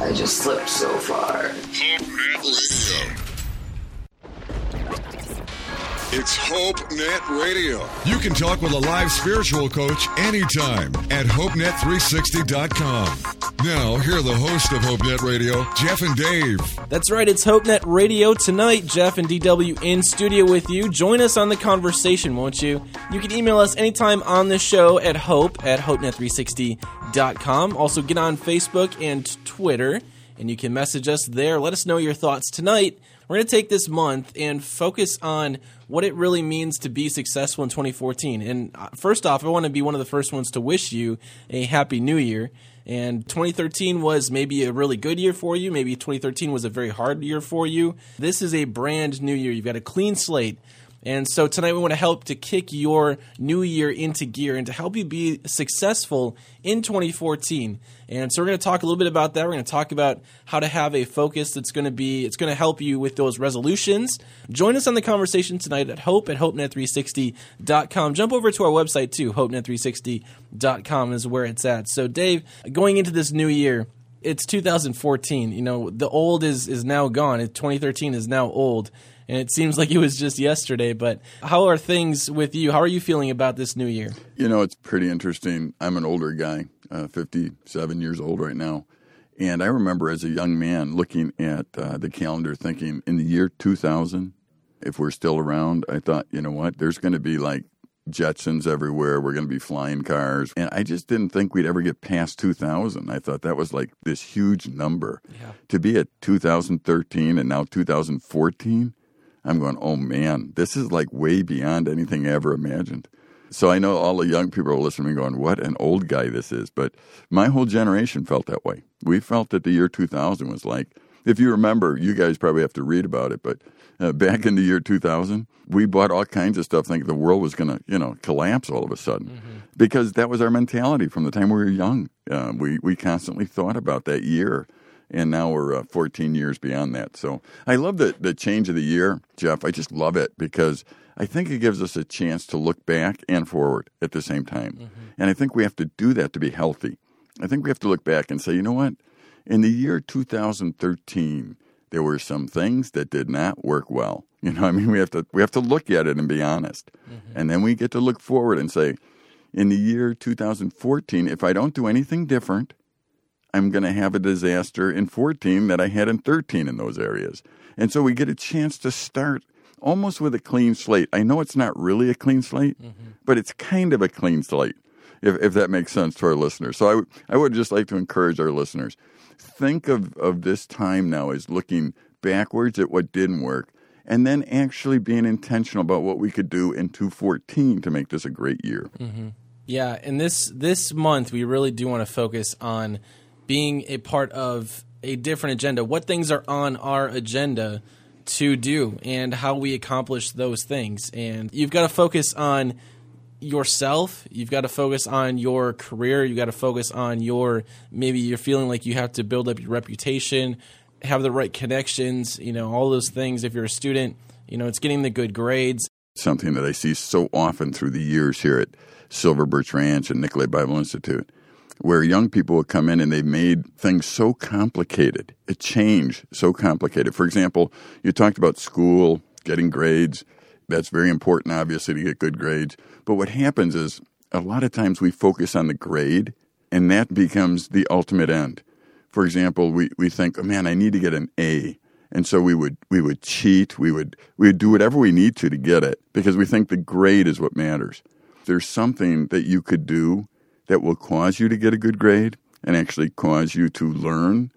I just slipped so far. It's HopeNet Radio. You can talk with a live spiritual coach anytime at HopeNet360.com. Now, here are the hosts of HopeNet Radio, Jeff and Dave. That's right, it's HopeNet Radio tonight. Jeff and DW in studio with you. Join us on the conversation, won't you? You can email us anytime on the show at hope at HopeNet360.com. Also, get on Facebook and Twitter, and you can message us there. Let us know your thoughts tonight. We're going to take this month and focus on what it really means to be successful in 2014. And uh, first off, I want to be one of the first ones to wish you a happy new year. And 2013 was maybe a really good year for you. Maybe 2013 was a very hard year for you. This is a brand new year. You've got a clean slate. And so tonight we want to help to kick your new year into gear and to help you be successful in 2014. And so we're going to talk a little bit about that. We're going to talk about how to have a focus that's going to be it's going to help you with those resolutions. Join us on the conversation tonight at hope at hopenet360.com. Jump over to our website too, hopenet360.com is where it's at. So Dave, going into this new year, it's 2014. You know, the old is is now gone. 2013 is now old and it seems like it was just yesterday. But how are things with you? How are you feeling about this new year? You know, it's pretty interesting. I'm an older guy, uh, 57 years old right now. And I remember as a young man looking at uh, the calendar thinking, in the year 2000, if we're still around, I thought, you know what, there's going to be like Jetsons everywhere. We're going to be flying cars. And I just didn't think we'd ever get past 2000. I thought that was like this huge number. Yeah. To be at 2013 and now 2014, I'm going, oh man, this is like way beyond anything I ever imagined. So I know all the young people are listening going, what an old guy this is. But my whole generation felt that way. We felt that the year 2000 was like, if you remember, you guys probably have to read about it, but uh, back in the year 2000, we bought all kinds of stuff thinking the world was going to, you know, collapse all of a sudden. Mm-hmm. Because that was our mentality from the time we were young. Uh, we, we constantly thought about that year and now we're uh, 14 years beyond that. So I love the, the change of the year, Jeff. I just love it because I think it gives us a chance to look back and forward at the same time. Mm-hmm. And I think we have to do that to be healthy. I think we have to look back and say, you know what? In the year 2013, there were some things that did not work well. You know, I mean, we have to we have to look at it and be honest, mm-hmm. and then we get to look forward and say, in the year 2014, if I don't do anything different, I'm going to have a disaster in 14 that I had in 13 in those areas. And so we get a chance to start almost with a clean slate. I know it's not really a clean slate, mm-hmm. but it's kind of a clean slate, if, if that makes sense to our listeners. So I, w- I would just like to encourage our listeners think of, of this time now as looking backwards at what didn't work and then actually being intentional about what we could do in 214 to make this a great year. Mm-hmm. Yeah, and this this month we really do want to focus on being a part of a different agenda, what things are on our agenda to do, and how we accomplish those things. And you've got to focus on yourself you've got to focus on your career you got to focus on your maybe you're feeling like you have to build up your reputation have the right connections you know all those things. If you're a student you know it's getting the good grades. Something that i see so often through the years here at silver birch ranch and nicolet bible institute where young people would come in and they made things so complicated, a change so complicated. For example, you talked about school, getting grades. That's very important, obviously, to get good grades. But what happens is a lot of times we focus on the grade, and that becomes the ultimate end. For example, we, we think, oh man, I need to get an A. And so we would we would cheat, we would we would do whatever we need to to get it because we think the grade is what matters. There's something that you could do that will cause you to get a good grade and actually cause you to learn.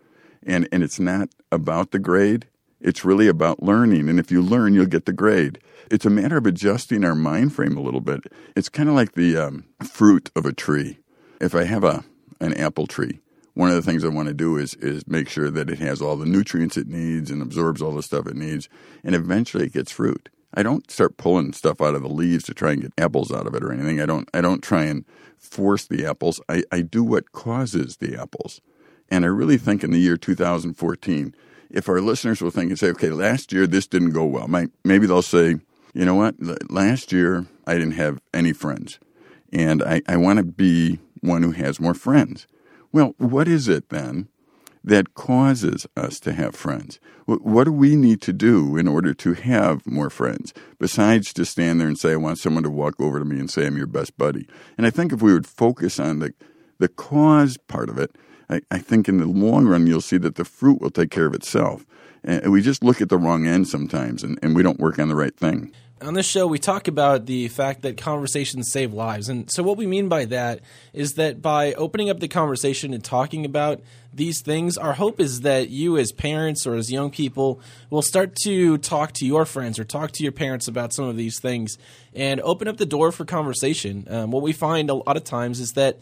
And, and it's not about the grade, it's really about learning. And if you learn, you'll get the grade. It's a matter of adjusting our mind frame a little bit. It's kind of like the um, fruit of a tree. If I have a, an apple tree, one of the things I want to do is is make sure that it has all the nutrients it needs and absorbs all the stuff it needs, and eventually it gets fruit. I don't start pulling stuff out of the leaves to try and get apples out of it or anything. I don't I don't try and force the apples. I, I do what causes the apples. And I really think in the year 2014, if our listeners will think and say, okay, last year this didn't go well, maybe they'll say, you know what, last year I didn't have any friends. And I, I want to be one who has more friends. Well, what is it then that causes us to have friends? What do we need to do in order to have more friends besides to stand there and say, I want someone to walk over to me and say, I'm your best buddy? And I think if we would focus on the, the cause part of it, I, I think in the long run, you'll see that the fruit will take care of itself. And we just look at the wrong end sometimes and, and we don't work on the right thing on this show, we talk about the fact that conversations save lives. And so, what we mean by that is that by opening up the conversation and talking about these things, our hope is that you, as parents or as young people, will start to talk to your friends or talk to your parents about some of these things and open up the door for conversation. Um, what we find a lot of times is that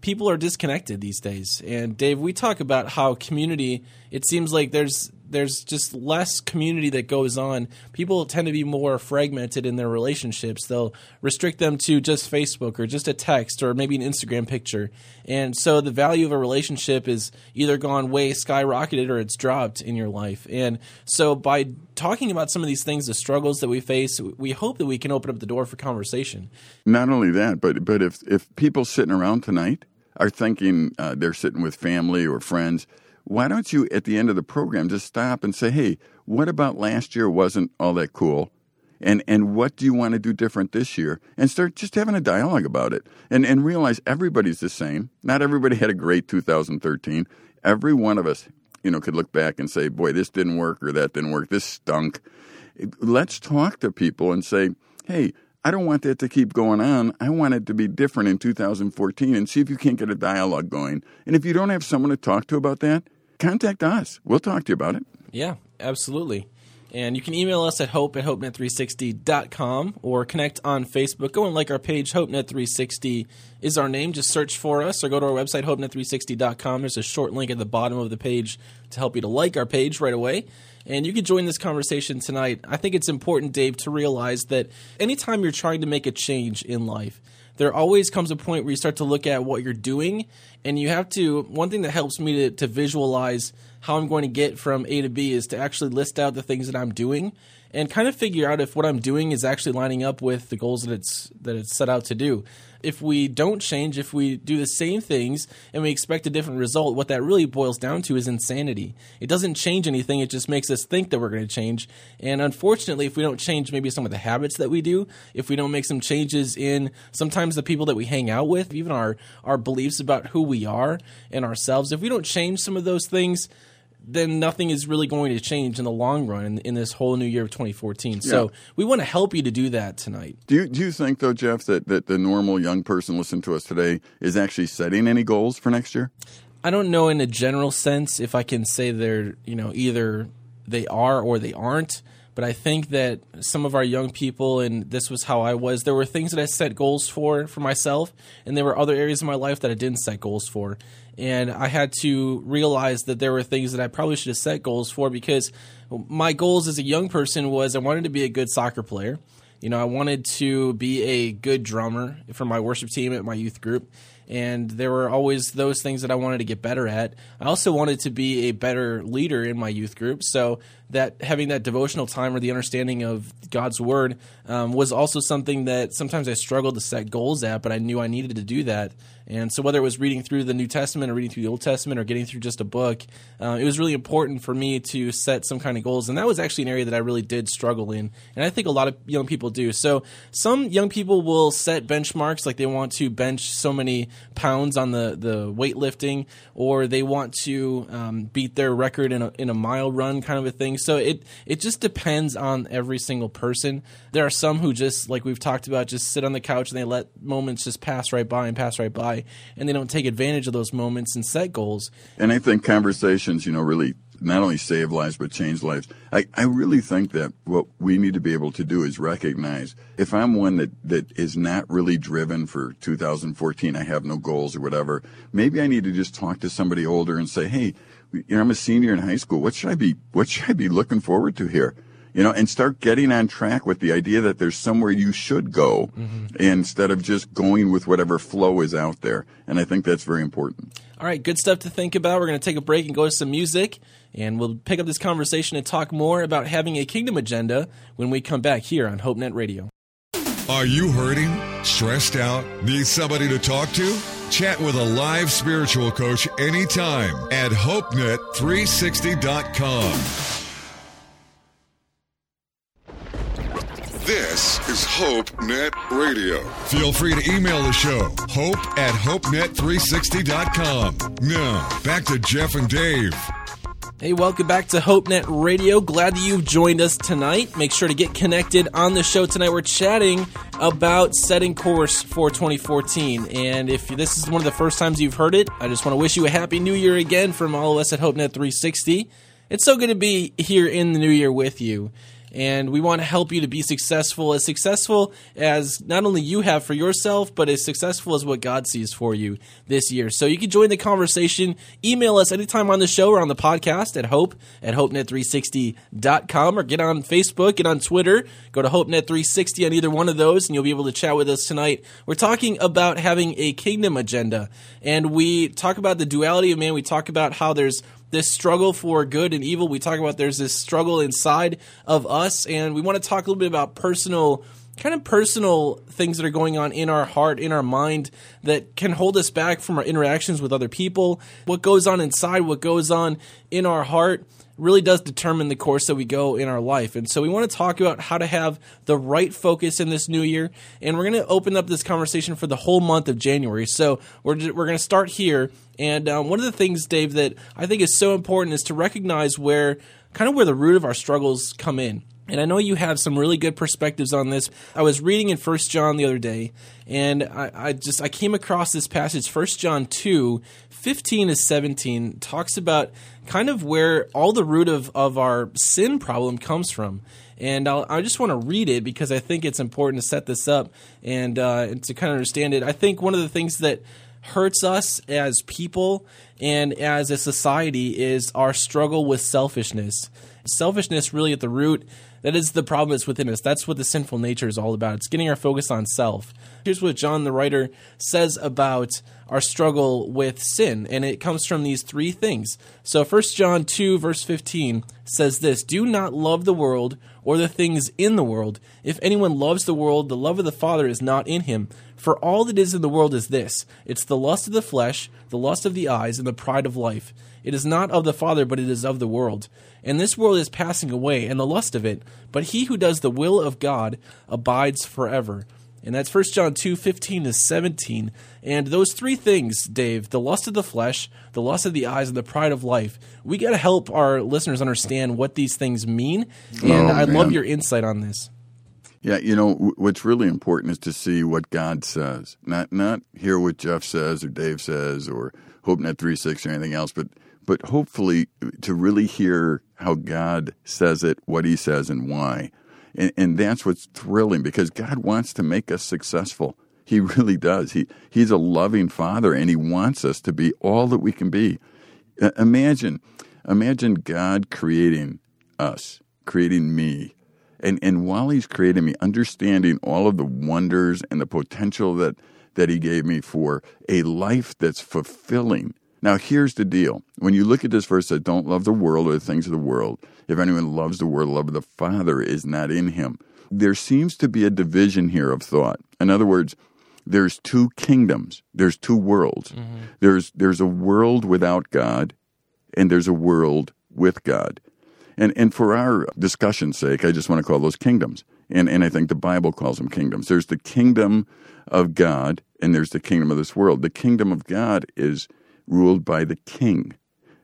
people are disconnected these days. And Dave, we talk about how community, it seems like there's there's just less community that goes on. People tend to be more fragmented in their relationships. They'll restrict them to just Facebook or just a text or maybe an Instagram picture. And so the value of a relationship is either gone way skyrocketed or it's dropped in your life. And so by talking about some of these things, the struggles that we face, we hope that we can open up the door for conversation. Not only that, but but if if people sitting around tonight are thinking uh, they're sitting with family or friends why don't you at the end of the program just stop and say, hey, what about last year wasn't all that cool? And and what do you want to do different this year? And start just having a dialogue about it. And and realize everybody's the same. Not everybody had a great 2013. Every one of us, you know, could look back and say, boy, this didn't work or that didn't work. This stunk. Let's talk to people and say, hey, I don't want that to keep going on. I want it to be different in 2014 and see if you can't get a dialogue going. And if you don't have someone to talk to about that, contact us. We'll talk to you about it. Yeah, absolutely. And you can email us at hope at hopenet360.com or connect on Facebook. Go and like our page, HopeNet360 is our name. Just search for us or go to our website, hopenet360.com. There's a short link at the bottom of the page to help you to like our page right away. And you can join this conversation tonight. I think it's important, Dave, to realize that anytime you're trying to make a change in life, there always comes a point where you start to look at what you're doing and you have to one thing that helps me to, to visualize how i'm going to get from a to b is to actually list out the things that i'm doing and kind of figure out if what I'm doing is actually lining up with the goals that it's that it's set out to do. If we don't change, if we do the same things and we expect a different result, what that really boils down to is insanity. It doesn't change anything, it just makes us think that we're going to change. And unfortunately, if we don't change maybe some of the habits that we do, if we don't make some changes in sometimes the people that we hang out with, even our our beliefs about who we are and ourselves, if we don't change some of those things, then nothing is really going to change in the long run in, in this whole new year of 2014. Yeah. So we want to help you to do that tonight. Do you, do you think, though, Jeff, that, that the normal young person listening to us today is actually setting any goals for next year? I don't know in a general sense if I can say they're, you know, either they are or they aren't. But I think that some of our young people, and this was how I was, there were things that I set goals for for myself, and there were other areas in my life that I didn't set goals for and I had to realize that there were things that I probably should have set goals for because my goals as a young person was I wanted to be a good soccer player. You know, I wanted to be a good drummer for my worship team at my youth group and there were always those things that I wanted to get better at. I also wanted to be a better leader in my youth group, so that having that devotional time or the understanding of God's word um, was also something that sometimes I struggled to set goals at, but I knew I needed to do that. And so, whether it was reading through the New Testament or reading through the Old Testament or getting through just a book, uh, it was really important for me to set some kind of goals. And that was actually an area that I really did struggle in. And I think a lot of young people do. So, some young people will set benchmarks, like they want to bench so many pounds on the, the weightlifting, or they want to um, beat their record in a, in a mile run kind of a thing. So, it, it just depends on every single person. There are some who just, like we've talked about, just sit on the couch and they let moments just pass right by and pass right by and they don't take advantage of those moments and set goals. And I think conversations, you know, really not only save lives but change lives. I, I really think that what we need to be able to do is recognize if I'm one that, that is not really driven for 2014, I have no goals or whatever, maybe I need to just talk to somebody older and say, hey, you know, I'm a senior in high school. What should I be, what should I be looking forward to here? You know, and start getting on track with the idea that there's somewhere you should go mm-hmm. instead of just going with whatever flow is out there. And I think that's very important. All right, good stuff to think about. We're going to take a break and go to some music, and we'll pick up this conversation and talk more about having a kingdom agenda when we come back here on HopeNet Radio. Are you hurting, stressed out, need somebody to talk to? Chat with a live spiritual coach anytime at HopeNet360.com. This is Hope Net Radio. Feel free to email the show, hope at hopenet360.com. Now, back to Jeff and Dave. Hey, welcome back to HopeNet Radio. Glad that you've joined us tonight. Make sure to get connected on the show tonight. We're chatting about setting course for 2014. And if this is one of the first times you've heard it, I just want to wish you a happy new year again from all of us at HopeNet 360. It's so good to be here in the new year with you and we want to help you to be successful, as successful as not only you have for yourself, but as successful as what God sees for you this year. So you can join the conversation. Email us anytime on the show or on the podcast at hope at hopenet360.com or get on Facebook, get on Twitter, go to hopenet360 on either one of those, and you'll be able to chat with us tonight. We're talking about having a kingdom agenda, and we talk about the duality of man. We talk about how there's this struggle for good and evil. We talk about there's this struggle inside of us, and we want to talk a little bit about personal kind of personal things that are going on in our heart, in our mind, that can hold us back from our interactions with other people. What goes on inside, what goes on in our heart really does determine the course that we go in our life. And so we want to talk about how to have the right focus in this new year. And we're going to open up this conversation for the whole month of January. So we're, we're going to start here. And um, one of the things, Dave, that I think is so important is to recognize where kind of where the root of our struggles come in. And I know you have some really good perspectives on this. I was reading in First John the other day, and I, I, just I came across this passage, First John 2, 15 to 17, talks about kind of where all the root of, of our sin problem comes from. And I'll, i just want to read it because I think it's important to set this up and, uh, and to kind of understand it. I think one of the things that hurts us as people and as a society is our struggle with selfishness. Selfishness, really, at the root, that is the problem that's within us. That's what the sinful nature is all about. It's getting our focus on self. Here's what John the writer says about our struggle with sin, and it comes from these three things. So 1 John 2, verse 15 says this Do not love the world or the things in the world. If anyone loves the world, the love of the Father is not in him. For all that is in the world is this it's the lust of the flesh, the lust of the eyes, and the pride of life. It is not of the Father, but it is of the world. And this world is passing away, and the lust of it. But he who does the will of God abides forever. And that's 1 John 2 15 to 17. And those three things, Dave the lust of the flesh, the lust of the eyes, and the pride of life we got to help our listeners understand what these things mean. And oh, I'd love your insight on this. Yeah, you know what's really important is to see what God says, not not hear what Jeff says or Dave says or HopeNet 36 or anything else, but but hopefully to really hear how God says it, what He says, and why. And, and that's what's thrilling because God wants to make us successful. He really does. He, he's a loving father and he wants us to be all that we can be. Uh, imagine, imagine God creating us, creating me. And, and while he's creating me, understanding all of the wonders and the potential that, that he gave me for a life that's fulfilling. Now, here's the deal. When you look at this verse that don't love the world or the things of the world, if anyone loves the world, the love of the Father is not in him. There seems to be a division here of thought. In other words, there's two kingdoms. There's two worlds. Mm-hmm. There's there's a world without God, and there's a world with God. And and for our discussion's sake, I just want to call those kingdoms. And and I think the Bible calls them kingdoms. There's the kingdom of God, and there's the kingdom of this world. The kingdom of God is ruled by the king.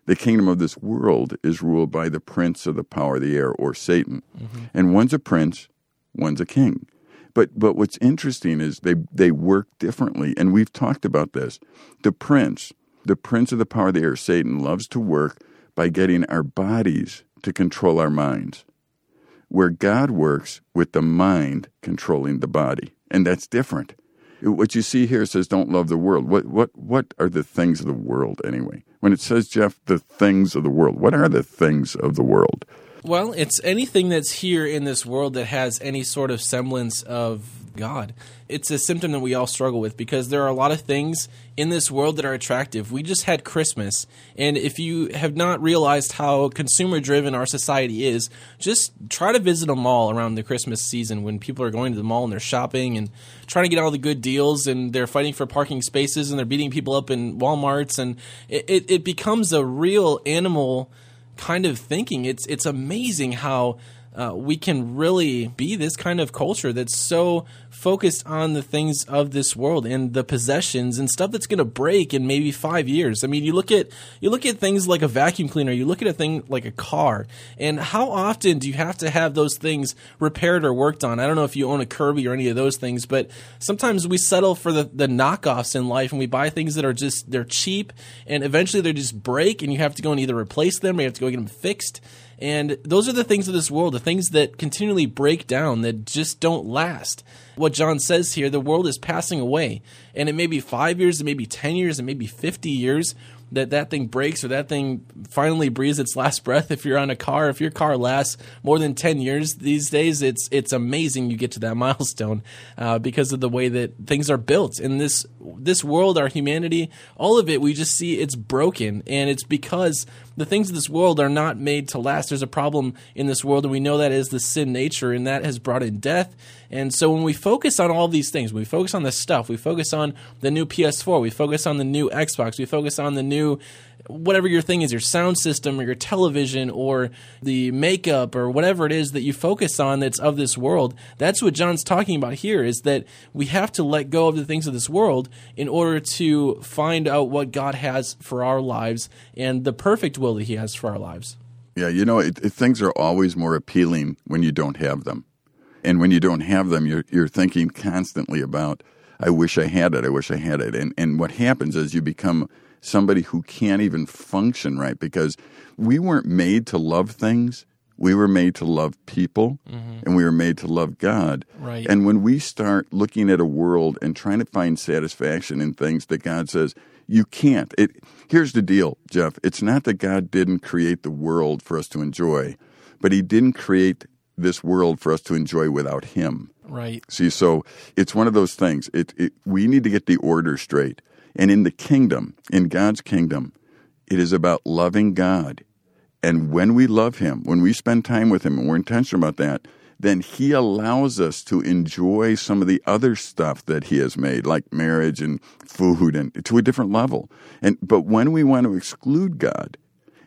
The kingdom of this world is ruled by the prince of the power of the air, or Satan. Mm-hmm. And one's a prince, one's a king. But but what's interesting is they they work differently, and we've talked about this. The prince, the prince of the power of the air, Satan, loves to work by getting our bodies to control our minds, where God works with the mind controlling the body. And that's different. What you see here says, don't love the world. What, what, what are the things of the world anyway? When it says, Jeff, the things of the world, what are the things of the world? Well, it's anything that's here in this world that has any sort of semblance of God. It's a symptom that we all struggle with because there are a lot of things in this world that are attractive. We just had Christmas, and if you have not realized how consumer driven our society is, just try to visit a mall around the Christmas season when people are going to the mall and they're shopping and trying to get all the good deals and they're fighting for parking spaces and they're beating people up in Walmarts, and it, it, it becomes a real animal kind of thinking. It's it's amazing how uh, we can really be this kind of culture that's so focused on the things of this world and the possessions and stuff that's going to break in maybe five years. I mean, you look at you look at things like a vacuum cleaner, you look at a thing like a car, and how often do you have to have those things repaired or worked on? I don't know if you own a Kirby or any of those things, but sometimes we settle for the, the knockoffs in life and we buy things that are just they're cheap and eventually they just break and you have to go and either replace them or you have to go get them fixed. And those are the things of this world, the things that continually break down, that just don't last. What John says here, the world is passing away. And it may be five years, it may be 10 years, it may be 50 years that that thing breaks or that thing finally breathes its last breath if you're on a car if your car lasts more than 10 years these days it's it's amazing you get to that milestone uh, because of the way that things are built in this this world our humanity all of it we just see it's broken and it's because the things of this world are not made to last. There's a problem in this world, and we know that is the sin nature, and that has brought in death. And so when we focus on all these things, we focus on the stuff, we focus on the new PS4, we focus on the new Xbox, we focus on the new whatever your thing is, your sound system or your television or the makeup or whatever it is that you focus on that's of this world, that's what John's talking about here is that we have to let go of the things of this world in order to find out what God has for our lives and the perfect will that He has for our lives. Yeah, you know, it, it, things are always more appealing when you don't have them. And when you don't have them, you're, you're thinking constantly about, I wish I had it, I wish I had it. And, and what happens is you become somebody who can't even function right because we weren't made to love things. We were made to love people mm-hmm. and we were made to love God. Right. And when we start looking at a world and trying to find satisfaction in things that God says, you can't. It, here's the deal, Jeff. It's not that God didn't create the world for us to enjoy, but He didn't create this world for us to enjoy without Him. Right. See, so it's one of those things. It, it, we need to get the order straight. And in the kingdom, in God's kingdom, it is about loving God. And when we love Him, when we spend time with Him, and we're intentional about that, then He allows us to enjoy some of the other stuff that He has made, like marriage and food, and to a different level. And but when we want to exclude God,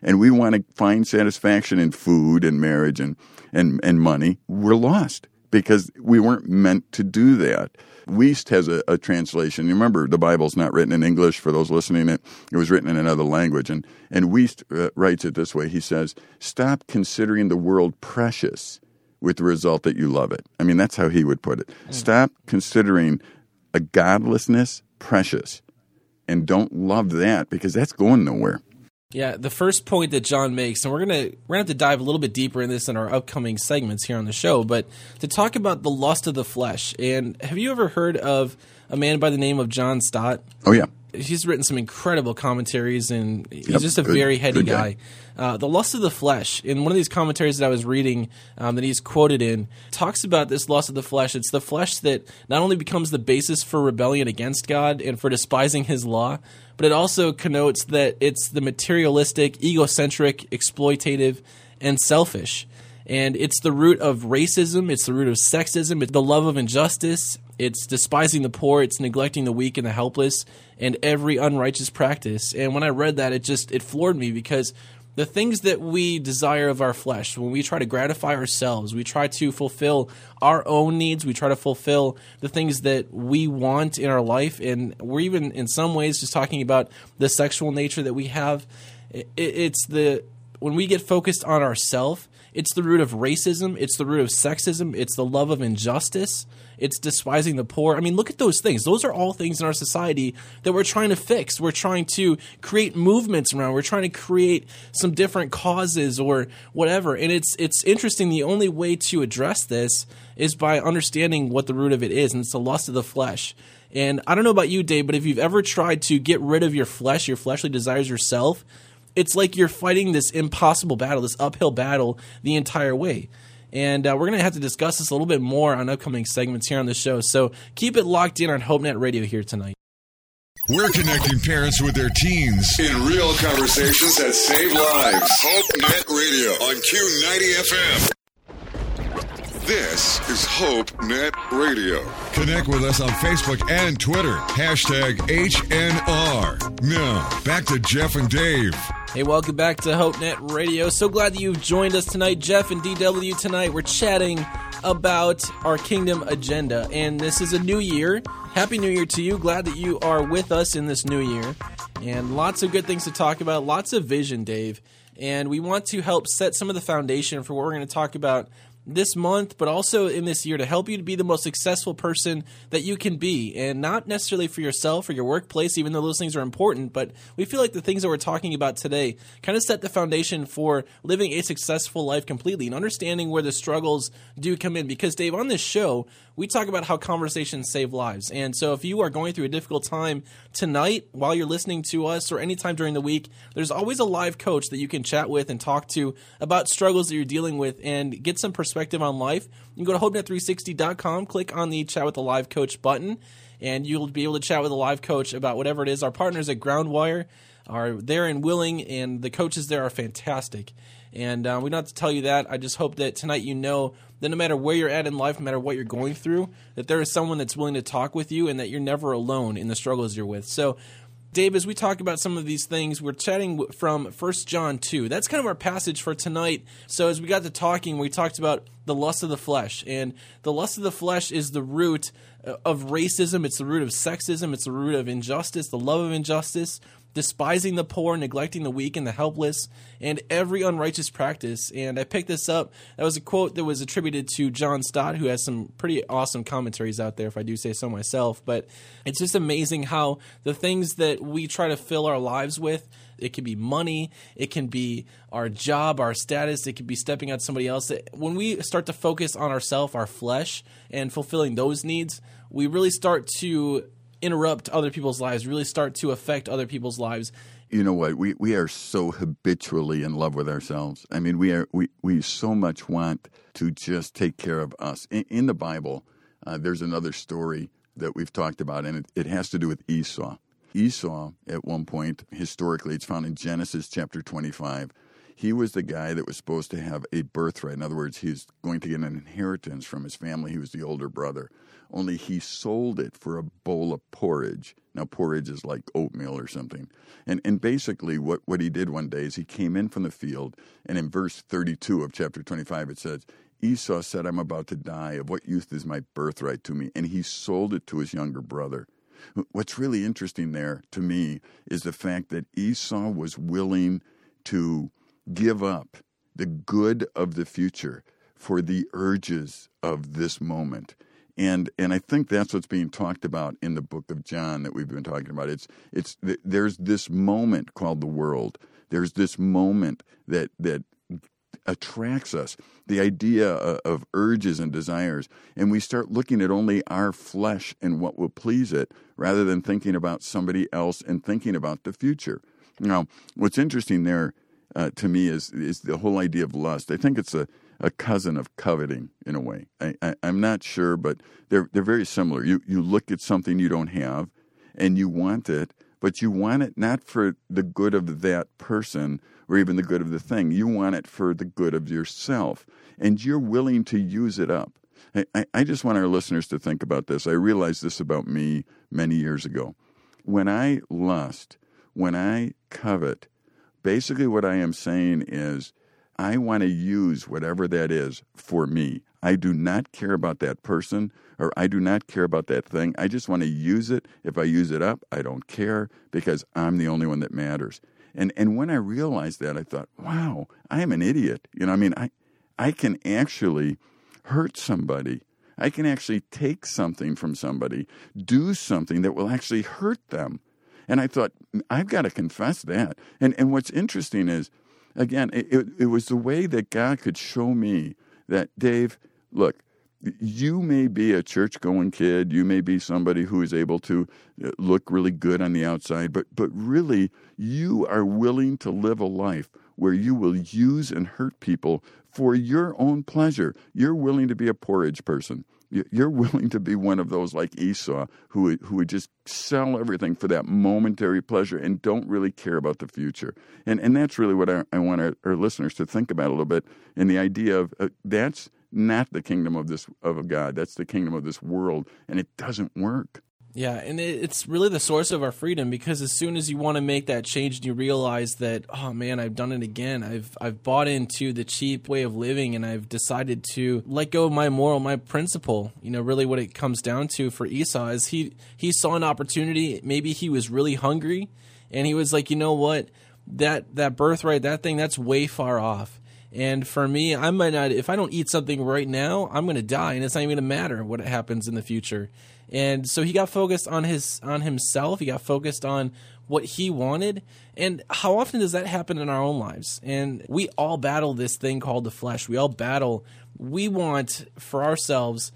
and we want to find satisfaction in food and marriage and and, and money, we're lost because we weren't meant to do that. Wuest has a, a, translation. You remember, the Bible's not written in English for those listening. It, it was written in another language. And, and Wuest uh, writes it this way He says, Stop considering the world precious with the result that you love it. I mean, that's how he would put it. Mm. Stop considering a godlessness precious and don't love that because that's going nowhere. Yeah, the first point that John makes, and we're gonna we're gonna have to dive a little bit deeper in this in our upcoming segments here on the show, but to talk about the lust of the flesh. And have you ever heard of a man by the name of John Stott? Oh yeah, he's written some incredible commentaries, and he's yep, just a good, very heady guy. guy. Uh, the lust of the flesh. In one of these commentaries that I was reading, um, that he's quoted in, talks about this lust of the flesh. It's the flesh that not only becomes the basis for rebellion against God and for despising His law, but it also connotes that it's the materialistic, egocentric, exploitative, and selfish. And it's the root of racism, it's the root of sexism, it's the love of injustice, it's despising the poor, it's neglecting the weak and the helpless, and every unrighteous practice. And when I read that, it just it floored me because the things that we desire of our flesh, when we try to gratify ourselves, we try to fulfill our own needs, we try to fulfill the things that we want in our life, and we're even in some ways just talking about the sexual nature that we have. It's the when we get focused on ourself It's the root of racism. It's the root of sexism. It's the love of injustice. It's despising the poor. I mean, look at those things. Those are all things in our society that we're trying to fix. We're trying to create movements around. We're trying to create some different causes or whatever. And it's it's interesting. The only way to address this is by understanding what the root of it is, and it's the lust of the flesh. And I don't know about you, Dave, but if you've ever tried to get rid of your flesh, your fleshly desires yourself, it's like you're fighting this impossible battle, this uphill battle the entire way. And uh, we're going to have to discuss this a little bit more on upcoming segments here on the show. So keep it locked in on HopeNet Radio here tonight. We're connecting parents with their teens in real conversations that save lives. HopeNet Radio on Q90 FM. This is Hope Net Radio. Connect with us on Facebook and Twitter. Hashtag HNR. Now, back to Jeff and Dave. Hey, welcome back to HopeNet Radio. So glad that you've joined us tonight. Jeff and DW tonight. We're chatting about our kingdom agenda. And this is a new year. Happy New Year to you. Glad that you are with us in this new year. And lots of good things to talk about. Lots of vision, Dave. And we want to help set some of the foundation for what we're going to talk about this month, but also in this year to help you to be the most successful person that you can be. And not necessarily for yourself or your workplace, even though those things are important, but we feel like the things that we're talking about today kind of set the foundation for living a successful life completely and understanding where the struggles do come in. Because, Dave, on this show, we talk about how conversations save lives. And so if you are going through a difficult time tonight while you're listening to us or anytime during the week, there's always a live coach that you can chat with and talk to about struggles that you're dealing with and get some perspective on life. You can go to HopeNet360.com, click on the chat with the live coach button, and you'll be able to chat with a live coach about whatever it is. Our partners at Groundwire are there and willing, and the coaches there are fantastic. And uh, we don't have to tell you that. I just hope that tonight you know that no matter where you're at in life, no matter what you're going through, that there is someone that's willing to talk with you and that you're never alone in the struggles you're with. So, Dave, as we talk about some of these things, we're chatting from 1 John 2. That's kind of our passage for tonight. So, as we got to talking, we talked about the lust of the flesh. And the lust of the flesh is the root uh, of racism, it's the root of sexism, it's the root of injustice, the love of injustice, despising the poor, neglecting the weak and the helpless, and every unrighteous practice. And I picked this up. That was a quote that was attributed to John Stott, who has some pretty awesome commentaries out there, if I do say so myself. But it's just amazing how the things that we try to fill our lives with. It can be money. It can be our job, our status. It can be stepping out somebody else. When we start to focus on ourselves, our flesh, and fulfilling those needs, we really start to interrupt other people's lives, really start to affect other people's lives. You know what? We we are so habitually in love with ourselves. I mean, we are we we so much want to just take care of us. In, in the Bible, uh, there's another story that we've talked about, and it, it has to do with Esau. Esau, at one point, historically, it's found in Genesis chapter 25. He was the guy that was supposed to have a birthright. In other words, he's going to get an inheritance from his family. He was the older brother only he sold it for a bowl of porridge. Now, porridge is like oatmeal or something. And, and basically, what, what he did one day is he came in from the field, and in verse 32 of chapter 25, it says, Esau said, I'm about to die. Of what use is my birthright to me? And he sold it to his younger brother. What's really interesting there to me is the fact that Esau was willing to give up the good of the future for the urges of this moment and and I think that's what's being talked about in the book of John that we've been talking about. It's it's there's this moment called the world. There's this moment that that attracts us. The idea uh, of urges and desires, and we start looking at only our flesh and what will please it, rather than thinking about somebody else and thinking about the future. Now, what's interesting there uh, to me is is the whole idea of lust. I think it's a a cousin of coveting in a way. I, I, am not sure, but they're they're very similar. You you look at something you don't have, and you want it, but you want it not for the good of that person or even the good of the thing. You want it for the good of yourself, and you're willing to use it up. I, I just want our listeners to think about this. I realized this about me many years ago. When I lust, when I covet, basically what I am saying is I want to use whatever that is for me. I do not care about that person or I do not care about that thing. I just want to use it. If I use it up, I don't care because I'm the only one that matters. And and when I realized that, I thought, wow, I am an idiot. You know, I mean, I I can actually hurt somebody. I can actually take something from somebody, do something that will actually hurt them. And I thought, I've got to confess that. And, and what's interesting is, again, it, it, it was the way that God could show me that, Dave, look, you may be a church going kid, you may be somebody who is able to uh, look really good on the outside, but, but really, you are willing to live a life where you will use and hurt people for your own pleasure. You're willing to be a porridge person. You're willing to be one of those like Esau who who would just sell everything for that momentary pleasure and don't really care about the future. And and that's really what I, I want our, our listeners to think about a little bit. And the idea of uh, that's not the kingdom of this of God. That's the kingdom of this world, and it doesn't work. Yeah, and it's really the source of our freedom because as soon as you want to make that change and you realize that, oh man, I've done it again. I've I've bought into the cheap way of living and I've decided to let go of my moral, my principle. You know, really what it comes down to for Esau is he he saw an opportunity, maybe he was really hungry and he was like, "You know what? That that birthright, that thing that's way far off." And for me, I might not, if I don't eat something right now, I'm going to die and it's not even going to matter what happens in the future. And so he got focused on his, on himself. He got focused on what he wanted. And how often does that happen in our own lives? And we all battle this thing called the flesh. We all battle, we want for ourselves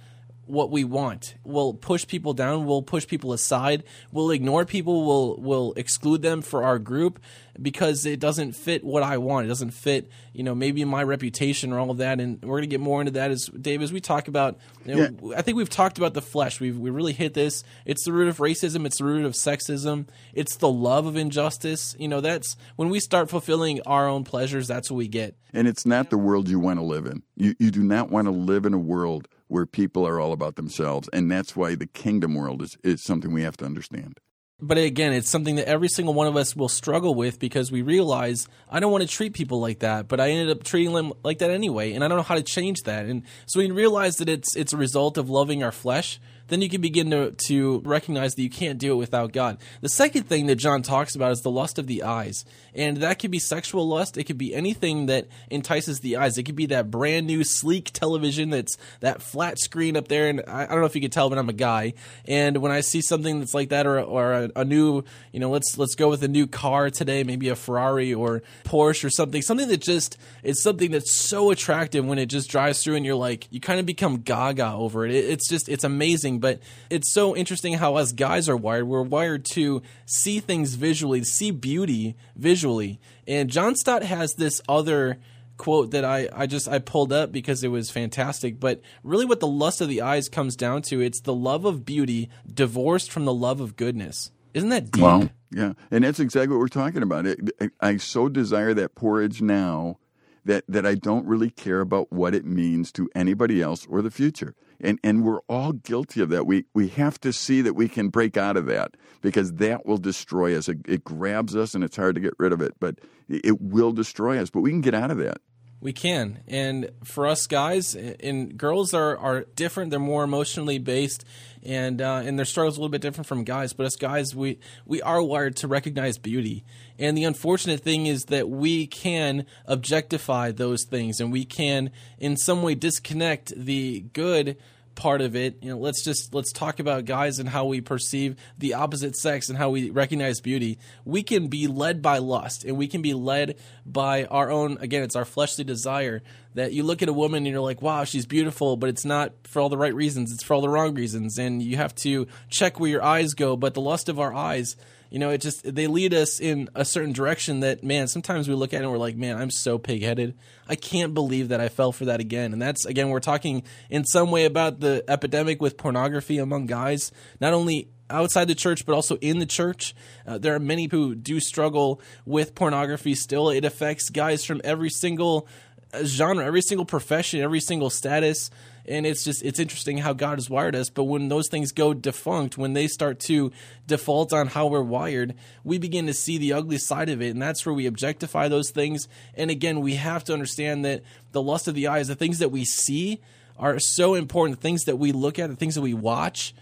what we want. We'll push people down. We'll push people aside. We'll ignore people. We'll we'll exclude them for our group because it doesn't fit what I want. It doesn't fit, you know, maybe my reputation or all of that. And we're gonna get more into that as Dave as we talk about. You know, yeah. I think we've talked about the flesh. We've we really hit this. It's the root of racism. It's the root of sexism. It's the love of injustice. You know, that's when we start fulfilling our own pleasures. That's what we get. And it's not the world you want to live in. You you do not want to live in a world where people are all about themselves. And that's why the kingdom world is, is something we have to understand. But again, it's something that every single one of us will struggle with because we realize I don't want to treat people like that, but I ended up treating them like that anyway, and I don't know how to change that. And so when you realize that it's it's a result of loving our flesh then you can begin to, to recognize that you can't do it without God. The second thing that John talks about is the lust of the eyes. And that could be sexual lust. It could be anything that entices the eyes. It could be that brand new sleek television that's that flat screen up there. And I, I don't know if you could tell, but I'm a guy. And when I see something that's like that or, or a, a new, you know, let's, let's go with a new car today, maybe a Ferrari or Porsche or something, something that just, is something that's so attractive when it just drives through and you're like, you kind of become gaga over it. it it's just, it's amazing but it's so interesting how us guys are wired. We're wired to see things visually, see beauty visually. And John Stott has this other quote that I, I just I pulled up because it was fantastic. But really what the lust of the eyes comes down to, it's the love of beauty divorced from the love of goodness. Isn't that deep? Well, yeah. And that's exactly what we're talking about. I, I so desire that porridge now that, that I don't really care about what it means to anybody else or the future. And, and we're all guilty of that. We, we have to see that we can break out of that because that will destroy us. It, it grabs us and it's hard to get rid of it, but it will destroy us. But we can get out of that. We can. And for us guys, and girls are, are different. They're more emotionally based and uh, and their struggles a little bit different from guys. But us guys, we we are wired to recognize beauty. And the unfortunate thing is that we can objectify those things, and we can in some way disconnect the good part of it. You know let's just let's talk about guys and how we perceive the opposite sex and how we recognize beauty. We can be led by lust and we can be led by our own again it's our fleshly desire that you look at a woman and you're like wow she's beautiful but it's not for all the right reasons. It's for all the wrong reasons. And you have to check where your eyes go but the lust of our eyes you know, it just they lead us in a certain direction that man, sometimes we look at it and we're like, man, I'm so pig-headed. I can't believe that I fell for that again. And that's again, we're talking in some way about the epidemic with pornography among guys, not only outside the church, but also in the church. Uh, there are many who do struggle with pornography still. It affects guys from every single uh, genre, every single profession, every single status and it's just it's interesting how God has wired us. But when those things go defunct, when they start to default on how we're wired, we begin to see the ugly side of it, and that's where we objectify those things. And again, we have to understand that the lust of the eyes, the things that we see, are so important. The things that we look at, the things that we watch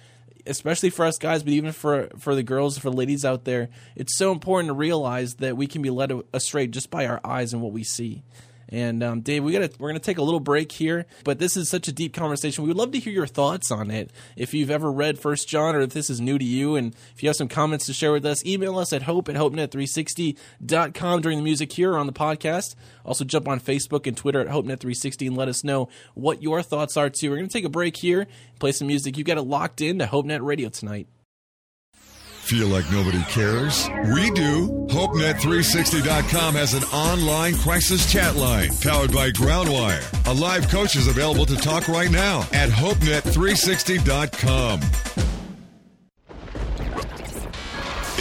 especially for us guys, but even for for the girls, for ladies out there, it's so important to realize that we can be led astray just by our eyes and what we see. And um, Dave, we got we're gonna take a little break here, but this is such a deep conversation. We would love to hear your thoughts on it. If you've ever read First John, or if this is new to you, and if you have some comments to share with us, email us at hope at hopenet360.com during the music here or on the podcast. Also, jump on Facebook and Twitter at hopenet360 and let us know what your thoughts are too. We're gonna take a break here, play some music. You got it locked in to HopeNet Radio tonight. Feel like nobody cares? We do. HopeNet360.com has an online crisis chat line powered by Groundwire. A live coach is available to talk right now at HopeNet360.com.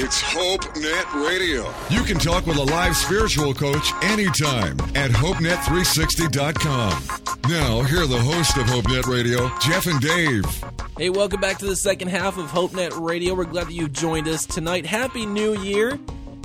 It's HopeNet Radio. You can talk with a live spiritual coach anytime at HopeNet360.com. Now, here are the hosts of HopeNet Radio, Jeff and Dave. Hey, welcome back to the second half of HopeNet Radio. We're glad that you've joined us tonight. Happy New Year!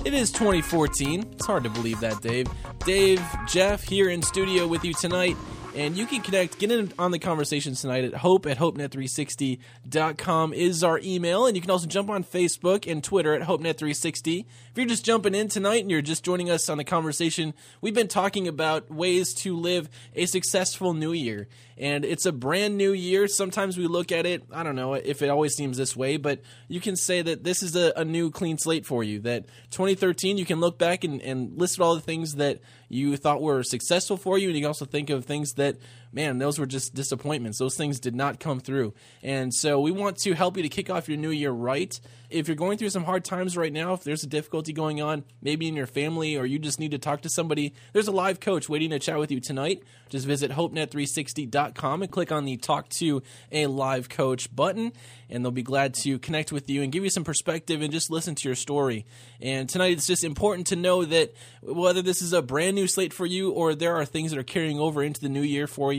It is 2014. It's hard to believe that, Dave. Dave, Jeff here in studio with you tonight. And you can connect, get in on the conversation tonight at hope at hopenet360.com is our email. And you can also jump on Facebook and Twitter at hopenet360. If you're just jumping in tonight and you're just joining us on the conversation, we've been talking about ways to live a successful new year. And it's a brand new year. Sometimes we look at it, I don't know if it always seems this way, but you can say that this is a, a new clean slate for you. That 2013, you can look back and, and list all the things that you thought were successful for you, and you can also think of things that, man, those were just disappointments. Those things did not come through. And so we want to help you to kick off your new year right. If you're going through some hard times right now, if there's a difficulty going on, maybe in your family, or you just need to talk to somebody, there's a live coach waiting to chat with you tonight. Just visit hopenet360.com and click on the Talk to a Live Coach button, and they'll be glad to connect with you and give you some perspective and just listen to your story. And tonight, it's just important to know that whether this is a brand new slate for you or there are things that are carrying over into the new year for you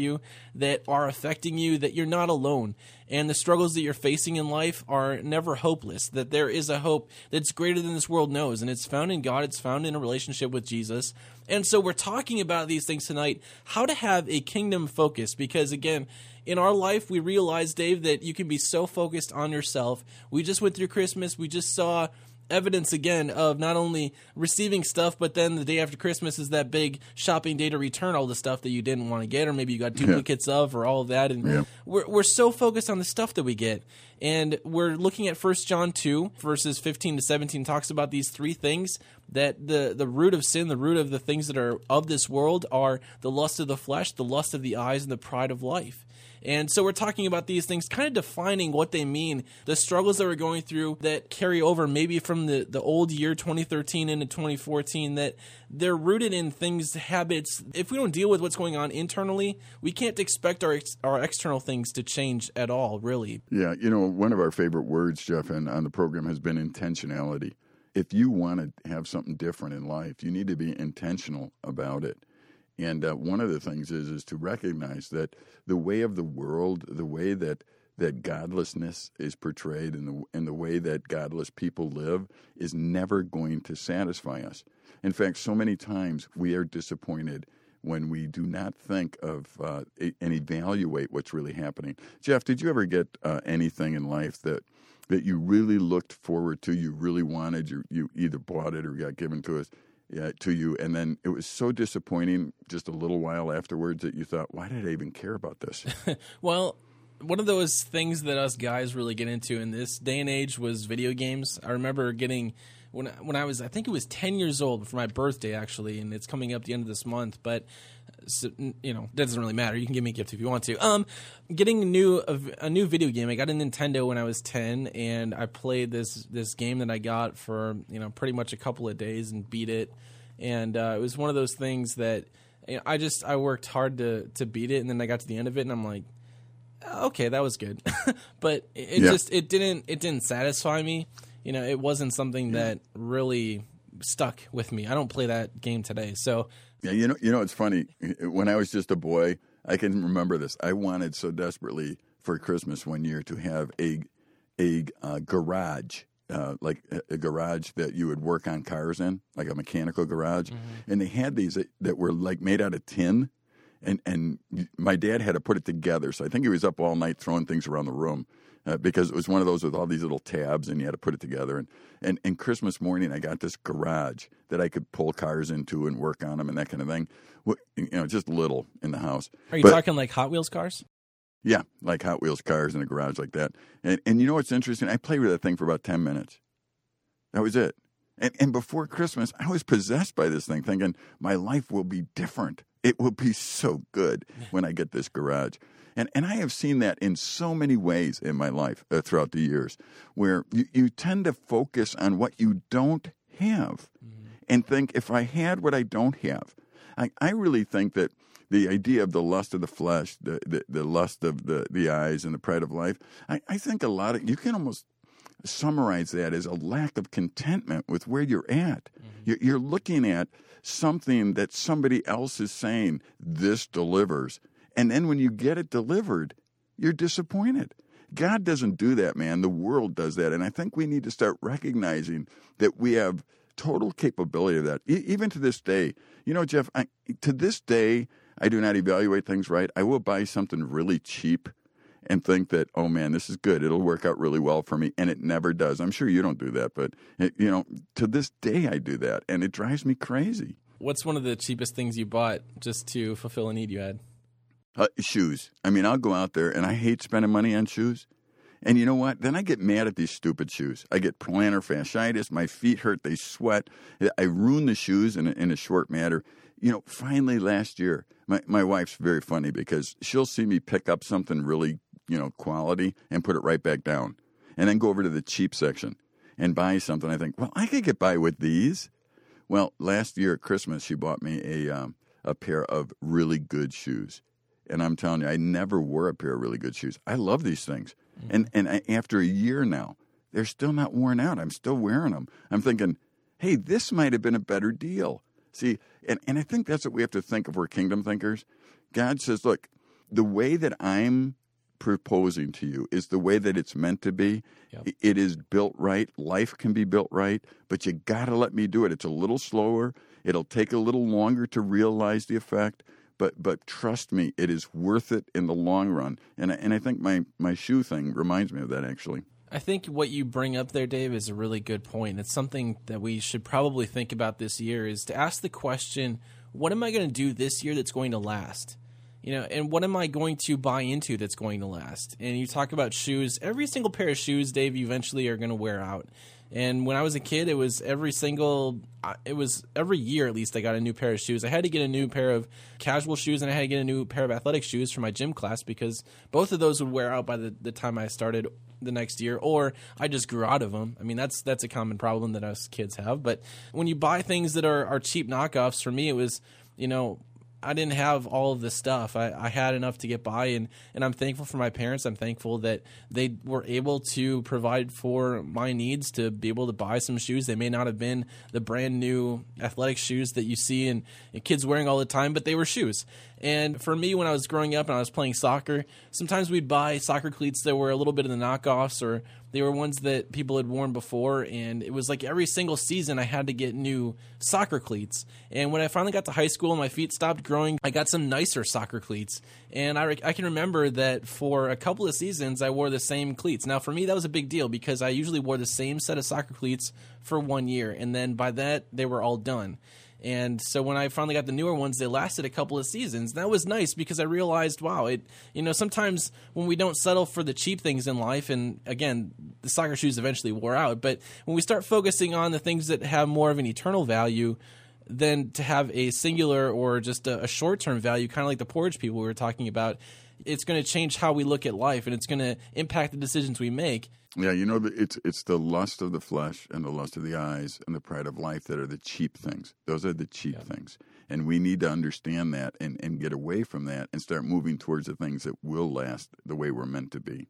that are affecting you, that you're not alone. And the struggles that you're facing in life are never hopeless, that there is a hope that's greater than this world knows. And it's found in God, it's found in a relationship with Jesus. And so we're talking about these things tonight how to have a kingdom focus, because again, in our life, we realize, Dave, that you can be so focused on yourself. We just went through Christmas, we just saw evidence again of not only receiving stuff, but then the day after Christmas is that big shopping day to return all the stuff that you didn't want to get, or maybe you got duplicates yeah. of, or all of that. And yeah. we're we're so focused on the stuff that we get, and we're looking at First John two verses fifteen to seventeen talks about these three things that the the root of sin, the root of the things that are of this world, are the lust of the flesh, the lust of the eyes, and the pride of life. And so we're talking about these things, kind of defining what they mean, the struggles that we're going through that carry over maybe from the, the old year 2013 into 2014, that they're rooted in things, habits. If we don't deal with what's going on internally, we can't expect our, our external things to change at all, really. Yeah, you know, one of our favorite words, Jeff, and on the program has been intentionality. If you want to have something different in life, you need to be intentional about it. And uh, one of the things is is to recognize that the way of the world, the way that that godlessness is portrayed, and the and the way that godless people live, is never going to satisfy us. In fact, so many times we are disappointed when we do not think of uh, and evaluate what's really happening. Jeff, did you ever get uh, anything in life that that you really looked forward to, you really wanted, you you either bought it or got given to us, yeah, to you, and then it was so disappointing just a little while afterwards that you thought, why did I even care about this? well, one of those things that us guys really get into in this day and age was video games. I remember getting when when I was I think it was 10 years old for my birthday actually and it's coming up the end of this month but so, you know that doesn't really matter. You can give me a gift if you want to. Um getting a new a, a, new video game. I got a Nintendo when I was 10 and I played this this game that I got for you know pretty much a couple of days and beat it. And uh, it was one of those things that you know, I just I worked hard to to beat it and then I got to the end of it and I'm like okay that was good. But it, it yeah. just it didn't it didn't satisfy me. You know, it wasn't something that really stuck with me. I don't play that game today. So yeah, you know, you know, it's funny. When I was just a boy, I can remember this. I wanted so desperately for Christmas one year to have a a uh, garage. Uh, like a, a, garage that you would work on cars in, like a mechanical garage, mm-hmm. and they had these that, that were like made out of tin, and and my dad had to put it together. So I think he was up all night throwing things around the room uh, because it was one of those with all these little tabs, and you had to put it together. And and and Christmas morning, I got this garage that I could pull cars into and work on them and that kind of thing. You know, just little in the house. Are you But- talking like Hot Wheels cars? yeah, like Hot Wheels cars in a garage like that. And and you know what's interesting? I played with that thing for about ten minutes. That was it. And and before Christmas, I was possessed by this thing, thinking my life will be different. It will be so good when I get this garage. And and I have seen that in so many ways in my life uh, throughout the years, where you, you tend to focus on what you don't have, and think if I had what I don't have, I, I really think that the idea of the lust of the flesh, the, the, the lust of the, the eyes, and the pride of life, I, I think a lot of you can almost summarize that as a lack of contentment with where you're at. You're, you're looking at something that somebody else is saying, this delivers. And then when you get it delivered, you're disappointed. God doesn't do that, man. The world does that. And I think we need to start recognizing that we have total capability of that. E- even to this day, you know, Jeff, I, to this day, I do not evaluate things right. I will buy something really cheap and think that, oh man, this is good. It'll work out really well for me. And it never does. I'm sure you don't do that, but, it, you know, to this day, I do that. And it drives me crazy. What's one of the cheapest things you bought just to fulfill a need you had? Uh, shoes. I mean, I'll go out there and I hate spending money on shoes. And you know what? Then I get mad at these stupid shoes. I get plantar fasciitis. My feet hurt. They sweat. I ruin the shoes in a, in a short matter. You know, finally last year, my, my wife's very funny because she'll see me pick up something really, you know, quality and put it right back down. And then go over to the cheap section and buy something. I think, well, I could get by with these. Well, last year at Christmas, she bought me a, um, a pair of really good shoes. And I'm telling you, I never wore a pair of really good shoes. I love these things. Mm. And and I, after a year now, they're still not worn out. I'm still wearing them. I'm thinking, hey, this might have been a better deal. See, and, and I think that's what we have to think if we're kingdom thinkers. God says, look, the way that I'm proposing to you is the way that it's meant to be. Yep. It is built right. Life can be built right, but you got to let me do it. It's a little slower. It'll take a little longer to realize the effect, but but trust me, it is worth it in the long run. And I, and I think my my shoe thing reminds me of that actually. I think what you bring up there, Dave, is a really good point. It's something that we should probably think about this year is to ask the question, what am I going to do this year that's going to last? You know, and what am I going to buy into that's going to last? And you talk about shoes. Every single pair of shoes, Dave, you eventually are going to wear out. And when I was a kid, it was every single, uh, it was every year at least, I got a new pair of shoes. I had to get a new pair of casual shoes and I had to get a new pair of athletic shoes for my gym class because both of those would wear out by the, the time I started the next year or I just grew out of them. I mean, that's that's a common problem that us kids have. But when you buy things that are, are cheap knockoffs, for me, it was, you know, I didn't have all of this stuff. I, I had enough to get by, and, and I'm thankful for my parents. I'm thankful that they were able to provide for my needs to be able to buy some shoes. They may not have been the brand new athletic shoes that you see in, in kids wearing all the time, but they were shoes. And for me, when I was growing up and I was playing soccer, sometimes we'd buy soccer cleats that were a little bit of the knockoffs or they were ones that people had worn before. And it was like every single season I had to get new soccer cleats. And when I finally got to high school and my feet stopped growing, I got some nicer soccer cleats. And I, re- I can remember that for a couple of seasons, I wore the same cleats. Now, for me, that was a big deal because I usually wore the same set of soccer cleats for one year. And then by that, they were all done. And so when I finally got the newer ones, they lasted a couple of seasons. That was nice because I realized, wow, it you know, sometimes when we don't settle for the cheap things in life and again, the soccer shoes eventually wore out, but when we start focusing on the things that have more of an eternal value, than to have a singular or just a, a short-term value, kind of like the porridge people we were talking about, it's going to change how we look at life and it's going to impact the decisions we make. Yeah, you know, it's it's the lust of the flesh and the lust of the eyes and the pride of life that are the cheap things. Those are the cheap Yeah. things. And we need to understand that and, and get away from that and start moving towards the things that will last the way we're meant to be.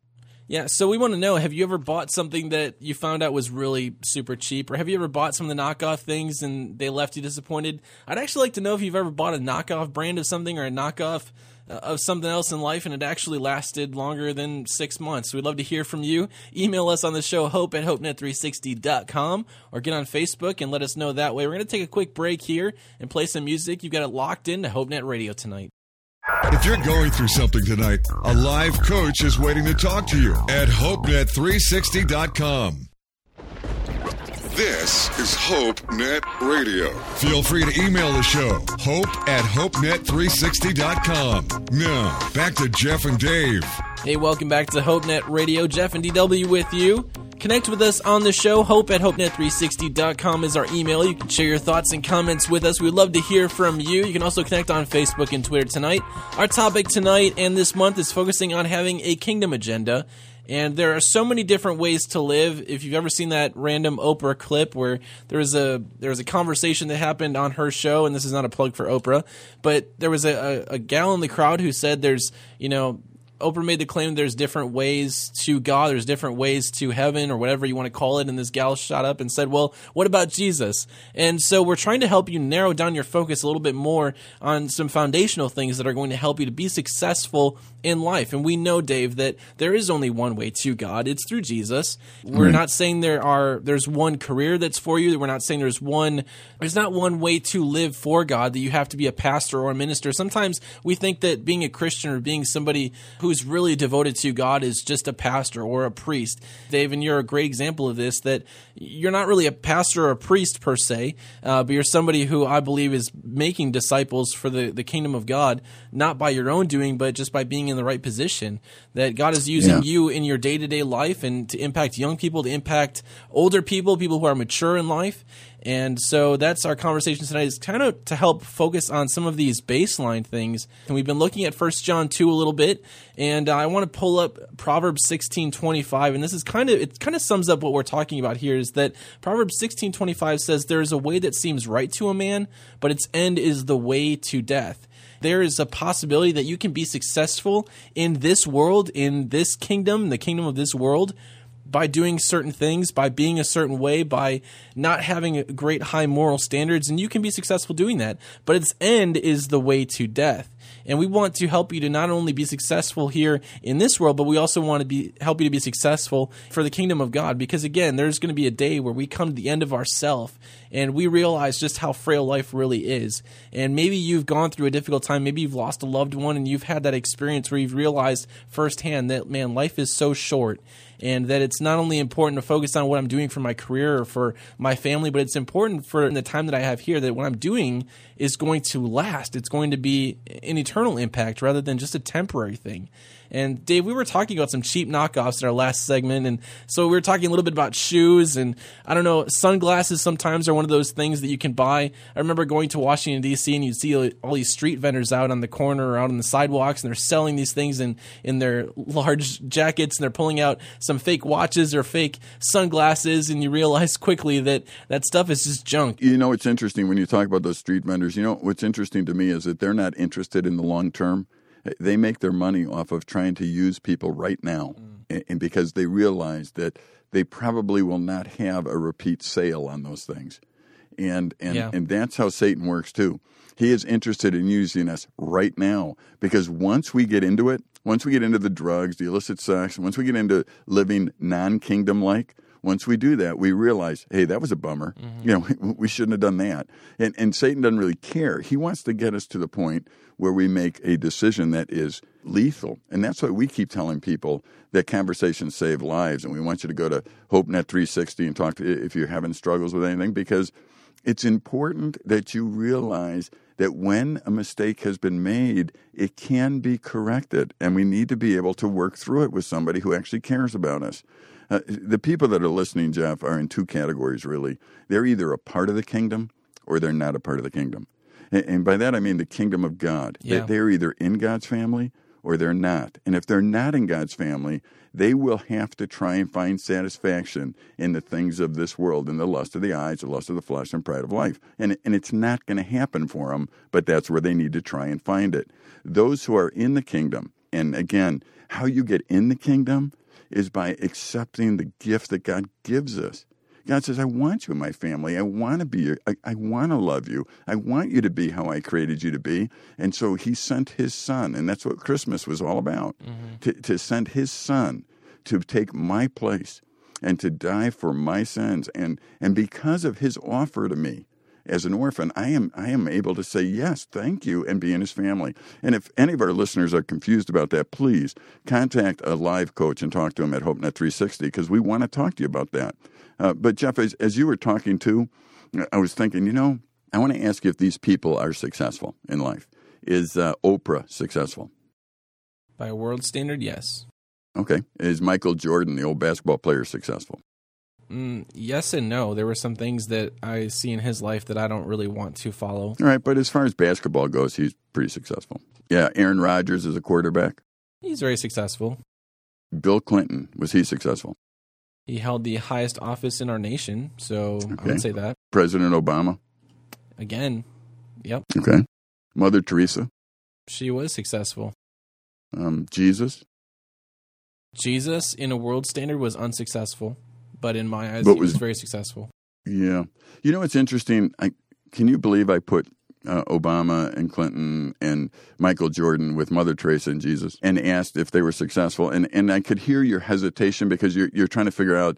Yeah, so we want to know have you ever bought something that you found out was really super cheap? Or have you ever bought some of the knockoff things and they left you disappointed? I'd actually like to know if you've ever bought a knockoff brand of something or a knockoff Uh, of something else in life and it actually lasted longer than six months. We'd love to hear from you. Email us on the show, hope at hopenet360.com, or get on Facebook and let us know that way. We're going to take a quick break here and play some music. You've got it locked into HopeNet Radio tonight. If you're going through something tonight, a live coach is waiting to talk to you at HopeNet360.com. This is HopeNet Radio. Feel free to email the show, hope at HopeNet360.com. Now, back to Jeff and Dave. Hey, welcome back to HopeNet Radio. Jeff and DW with you. Connect with us on the show. Hope at HopeNet360.com is our email. You can share your thoughts and comments with us. We'd love to hear from you. You can also connect on Facebook and Twitter tonight. Our topic tonight and this month is focusing on having a kingdom agenda. And there are so many different ways to live. If you've ever seen that random Oprah clip where there was a there was a conversation that happened on her show, and this is not a plug for Oprah, but there was a, a, a gal in the crowd who said there's you know Oprah made the claim there's different ways to God, there's different ways to heaven, or whatever you want to call it. And this gal shot up and said, Well, what about Jesus? And so we're trying to help you narrow down your focus a little bit more on some foundational things that are going to help you to be successful in life. And we know, Dave, that there is only one way to God. It's through Jesus. We're Right. not saying there are there's one career that's for you. We're not saying there's one there's not one way to live for God that you have to be a pastor or a minister. Sometimes we think that being a Christian or being somebody who's really devoted to God is just a pastor or a priest. Dave, and you're a great example of this that you're not really a pastor or a priest per se, uh, but you're somebody who I believe is making disciples for the, the kingdom of God, not by your own doing, but just by being in the right position. That God is using Yeah. you in your day to day life and to impact young people, to impact older people, people who are mature in life. And so that's our conversation tonight is kind of to help focus on some of these baseline things. And we've been looking at First John 2 a little bit, and uh, I want to pull up Proverbs 16:25 and this is kind of it kind of sums up what we're talking about here is that Proverbs 16:25 says there is a way that seems right to a man, but its end is the way to death. There is a possibility that you can be successful in this world, in this kingdom, the kingdom of this world, by doing certain things, by being a certain way, by not having great high moral standards, and you can be successful doing that. But its end is the way to death. And we want to help you to not only be successful here in this world, but we also want to be help you to be successful for the kingdom of God. Because again, there's going to be a day where we come to the end of ourself and we realize just how frail life really is. And maybe you've gone through a difficult time, maybe you've lost a loved one, and you've had that experience where you've realized firsthand that man, life is so short and that it's not only important to focus on what I'm doing for my career or for my family, but it's important for the time that I have here that what I'm doing is going to last. It's going to be an eternal impact rather than just a temporary thing. And Dave, we were talking about some cheap knockoffs in our last segment, and so we were talking a little bit about shoes, and I don't know, sunglasses sometimes are one of those things that you can buy. I remember going to Washington D.C. and you'd see all these street vendors out on the corner or out on the sidewalks, and they're selling these things in in their large jackets, and they're pulling out some fake watches or fake sunglasses, and you realize quickly that that stuff is just junk. You know, it's interesting when you talk about those street vendors. You know, what's interesting to me is that they're not interested in the long term. They make their money off of trying to use people right now, mm. and, and because they realize that they probably will not have a repeat sale on those things, and and Yeah. and that's how Satan works too. He is interested in using us right now because once we get into it, once we get into the drugs, the illicit sex, once we get into living non-kingdom like, once we do that, we realize, hey, that was a bummer. Mm-hmm. You know, we, we shouldn't have done that. And, and Satan doesn't really care. He wants to get us to the point where we make a decision that is lethal. And that's why we keep telling people that conversations save lives. And we want you to go to HopeNet 360 and talk to if you're having struggles with anything because it's important that you realize that when a mistake has been made, it can be corrected, and we need to be able to work through it with somebody who actually cares about us. Uh, the people that are listening, Jeff, are in two categories, really. They're either a part of the kingdom or they're not a part of the kingdom. And, and by that, I mean the kingdom of God. They, they're either in God's family or they're not. And if they're not in God's family, they will have to try and find satisfaction in the things of this world, in the lust of the eyes, the lust of the flesh, and pride of life. And, and it's not going to happen for them, but that's where they need to try and find it. Those who are in the kingdom, and again, how you get in the kingdom is by accepting the gift that God gives us. God says, I want you in my family. I want to be your, I, I want to love you. I want you to be how I created you to be. And so he sent his son, and that's what Christmas was all about mm-hmm. to, to send his son to take my place and to die for my sins. And, and because of his offer to me, as an orphan, I am I am able to say yes, thank you, and be in his family. And if any of our listeners are confused about that, please contact a live coach and talk to him at HopeNet 360 because we want to talk to you about that. Uh, but Jeff, as, as you were talking too, I was thinking, you know, I want to ask you if these people are successful in life. Is uh, Oprah successful? By a world standard, yes. Okay. Is Michael Jordan, the old basketball player, successful? Mm, yes and no. There were some things that I see in his life that I don't really want to follow. All right, but as far as basketball goes, he's pretty successful. Yeah, Aaron Rodgers is a quarterback. He's very successful. Bill Clinton, was he successful? He held the highest office in our nation, so I Okay. would say that. President Obama? Again, yep, Okay. Mother Teresa? she was successful. Um, Jesus? Jesus, in a world standard, was unsuccessful, but in my eyes, But he was, was- very successful. Yeah. You know it's interesting? I, can you believe I put uh, Obama and Clinton and Michael Jordan with Mother Teresa and Jesus and asked if they were successful? And, and I could hear your hesitation because you're, you're trying to figure out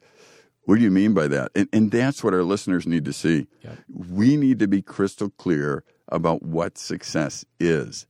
what do you mean by that? And, and that's what our listeners need to see. Yeah. We need to be crystal clear about what success is.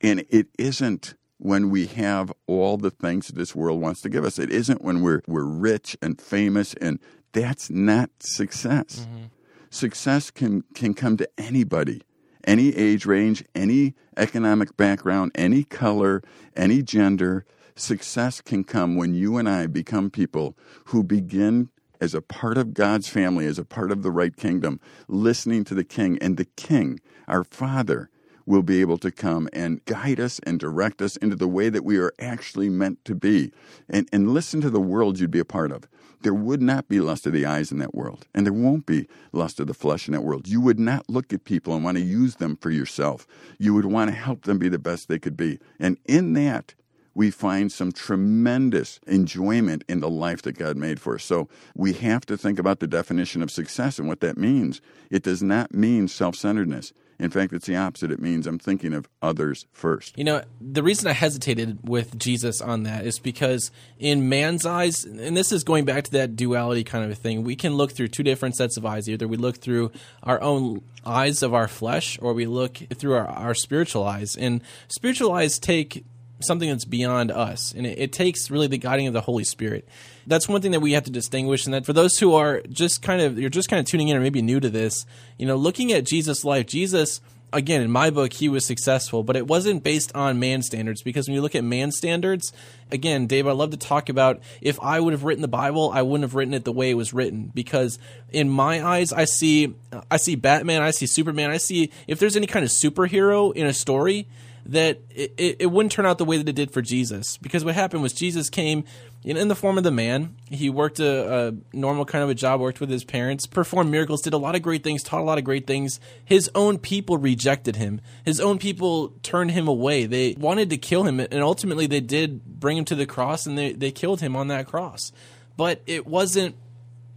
And it isn't when we have all the things that this world wants to give us. It isn't when we're, we're rich and famous, and that's not success. Mm-hmm. Success can, can come to anybody, any age range, any economic background, any color, any gender. Success can come when you and I become people who begin as a part of God's family, as a part of the right kingdom, listening to the King. And the King, our Father, will be able to come and guide us and direct us into the way that we are actually meant to be. And, and listen to the world you'd be a part of. There would not be lust of the eyes in that world, and there won't be lust of the flesh in that world. You would not look at people and want to use them for yourself. You would want to help them be the best they could be. And in that, we find some tremendous enjoyment in the life that God made for us. So we have to think about the definition of success and what that means. It does not mean self centeredness. In fact, it's the opposite. It means I'm thinking of others first. You know, the reason I hesitated with Jesus on that is because in man's eyes, and this is going back to that duality kind of thing, we can look through two different sets of eyes. Either we look through our own eyes of our flesh or we look through our, our spiritual eyes. And spiritual eyes take something that's beyond us and it, it takes really the guiding of the holy spirit. That's one thing that we have to distinguish and that for those who are just kind of you're just kind of tuning in or maybe new to this you know looking at jesus life jesus again in my book he was successful but it wasn't based on man standards because when you look at man standards again dave i love to talk about if i would have written the bible i wouldn't have written it the way it was written because in my eyes i see i see batman i see superman i see if there's any kind of superhero in a story that it, it, it wouldn't turn out the way that it did for Jesus. Because what happened was Jesus came in, in the form of the man. He worked a, a normal kind of a job, worked with his parents, performed miracles, did a lot of great things, taught a lot of great things. His own people rejected him. His own people turned him away. They wanted to kill him, and ultimately they did bring him to the cross, and they, they killed him on that cross. But it wasn't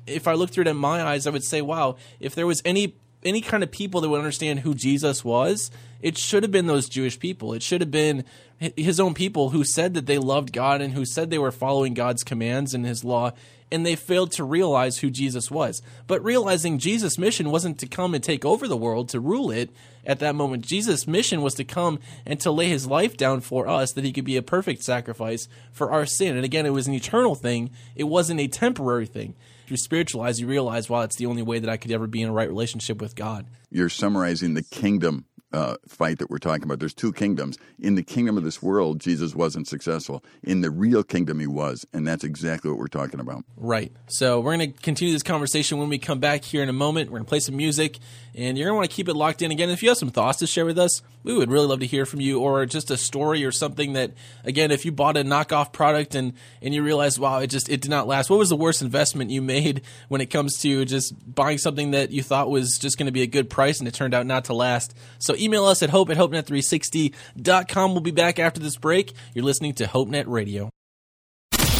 if I looked through it in my eyes, I would say, wow, if there was any any kind of people that would understand who Jesus was, it should have been those Jewish people. It should have been his own people who said that they loved God and who said they were following God's commands and his law, and they failed to realize who Jesus was. But realizing Jesus' mission wasn't to come and take over the world, to rule it at that moment. Jesus' mission was to come and to lay his life down for us that he could be a perfect sacrifice for our sin. And again, it was an eternal thing, it wasn't a temporary thing. You spiritualize, you realize, wow, it's the only way that I could ever be in a right relationship with God. You're summarizing the kingdom uh, fight that we're talking about. There's two kingdoms. In the kingdom of this world, Jesus wasn't successful. In the real kingdom, he was. And that's exactly what we're talking about. Right. So we're going to continue this conversation when we come back here in a moment. We're going to play some music, and you're going to want to keep it locked in. Again, if you have some thoughts to share with us, we would really love to hear from you, or just a story or something that, again, if you bought a knockoff product and and you realize, wow, it just it did not last. What was the worst investment you made when it comes to just buying something that you thought was just going to be a good price and it turned out not to last? So email us at hope at hopenet360.com. We'll be back after this break. You're listening to HopeNet Radio.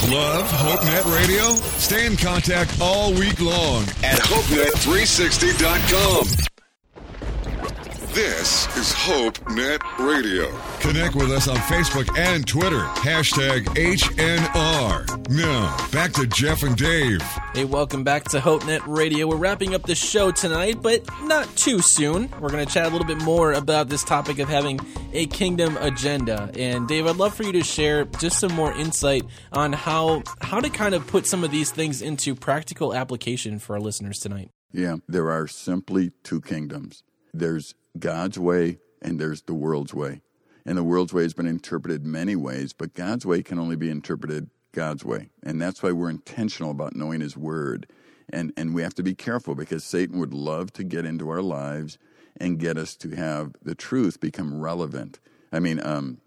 Love HopeNet Radio? Stay in contact all week long at HopeNet360.com. This is Hope Net Radio. Connect with us on Facebook and Twitter. Hashtag HNR. Now, back to Jeff and Dave. Hey, welcome back to HopeNet Radio. We're wrapping up the show tonight, but not too soon. We're going to chat a little bit more about this topic of having a kingdom agenda. And Dave, I'd love for you to share just some more insight on how how to kind of put some of these things into practical application for our listeners tonight. Yeah, there are simply two kingdoms. There's God's way and there's the world's way. And the world's way has been interpreted many ways, but God's way can only be interpreted God's way. And that's why we're intentional about knowing His Word. And, and we have to be careful because Satan would love to get into our lives and get us to have the truth become relevant. I mean, um,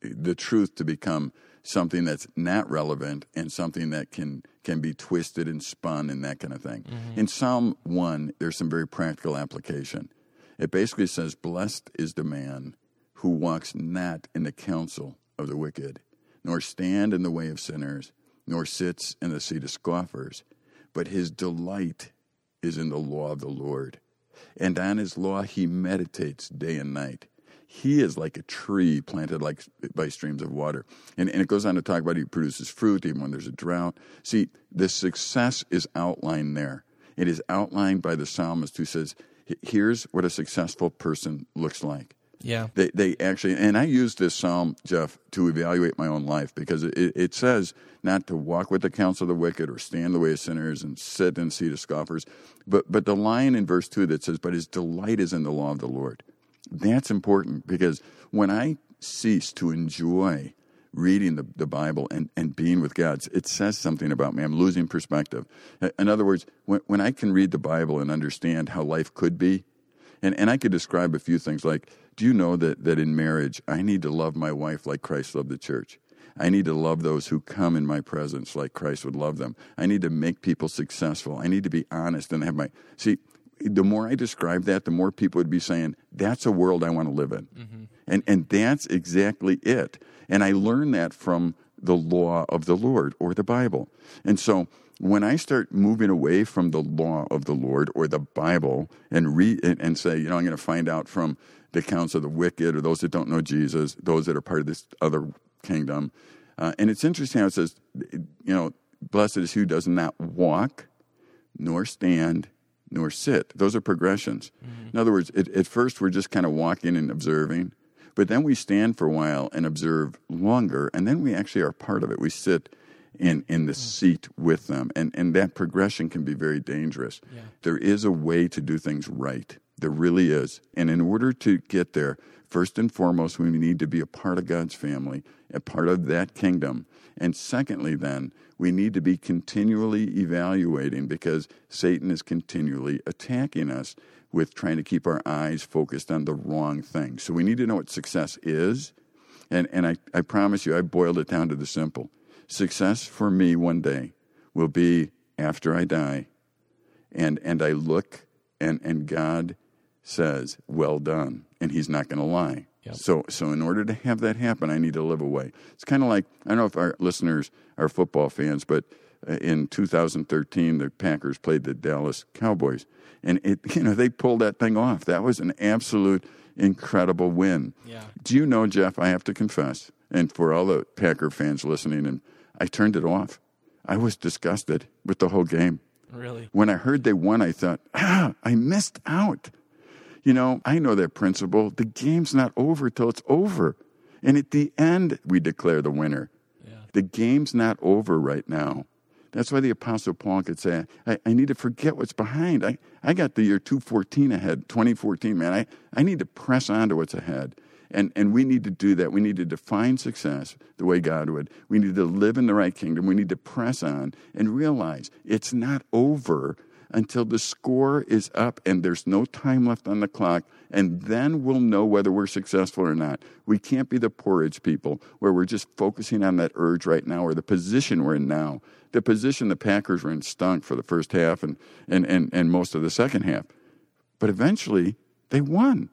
the truth to become something that's not relevant and something that can can be twisted and spun and that kind of thing. Mm-hmm. In Psalm 1, there's some very practical application. It basically says, Blessed is the man who walks not in the counsel of the wicked, nor stand in the way of sinners, nor sits in the seat of scoffers, but his delight is in the law of the Lord. And on his law he meditates day and night. He is like a tree planted like by streams of water. And, and it goes on to talk about he produces fruit even when there's a drought. See, the success is outlined there. It is outlined by the psalmist who says, here's what a successful person looks like. Yeah. They, they actually, and I use this psalm, Jeff, to evaluate my own life because it, it says not to walk with the counsel of the wicked or stand the way of sinners and sit in the seat of scoffers. But, but the line in verse 2 that says, But his delight is in the law of the Lord. That's important because when I cease to enjoy reading the, the Bible and, and being with God, it says something about me. I'm losing perspective. In other words, when, when I can read the Bible and understand how life could be, and, and I could describe a few things like, do you know that, that in marriage, I need to love my wife like Christ loved the church? I need to love those who come in my presence like Christ would love them. I need to make people successful. I need to be honest and have my. See, the more I describe that, the more people would be saying, that's a world I want to live in. Mm-hmm. And, and that's exactly it. And I learned that from the law of the Lord or the Bible. And so when I start moving away from the law of the Lord or the Bible and read and say, you know, I'm going to find out from the accounts of the wicked or those that don't know Jesus, those that are part of this other kingdom. Uh, and it's interesting how it says, you know, blessed is who does not walk, nor stand, nor sit. Those are progressions. Mm-hmm. In other words, it, at first we're just kind of walking and observing, but then we stand for a while and observe longer, and then we actually are part of it. We sit in, in the mm-hmm. seat with them, and, and that progression can be very dangerous. Yeah. There is a way to do things right. There really is. And in order to get there, first and foremost, we need to be a part of God's family, a part of that kingdom. And secondly, then, we need to be continually evaluating because Satan is continually attacking us with trying to keep our eyes focused on the wrong thing. So we need to know what success is. And, and I, I promise you, I boiled it down to the simple. Success for me one day will be after I die, and, and I look, and, and God says, Well done. And He's not going to lie. Yep. So, so in order to have that happen, I need to live away. It's kind of like I don't know if our listeners are football fans, but uh, in 2013, the Packers played the Dallas Cowboys, and it you know they pulled that thing off. That was an absolute incredible win. Yeah. Do you know, Jeff? I have to confess, and for all the Packer fans listening, and I turned it off. I was disgusted with the whole game. Really? When I heard they won, I thought, ah, I missed out. You know, I know that principle. The game's not over till it's over. And at the end, we declare the winner. Yeah. The game's not over right now. That's why the Apostle Paul could say, I, I, need to forget what's behind. I, I got the year 214 ahead, 2014, man. I, I need to press on to what's ahead. And, and we need to do that. We need to define success the way God would. We need to live in the right kingdom. We need to press on and realize it's not over until the score is up and there's no time left on the clock, and then we'll know whether we're successful or not. We can't be the porridge people where we're just focusing on that urge right now or the position we're in now. The position the Packers were in stunk for the first half and, and, and, and most of the second half. But eventually, they won.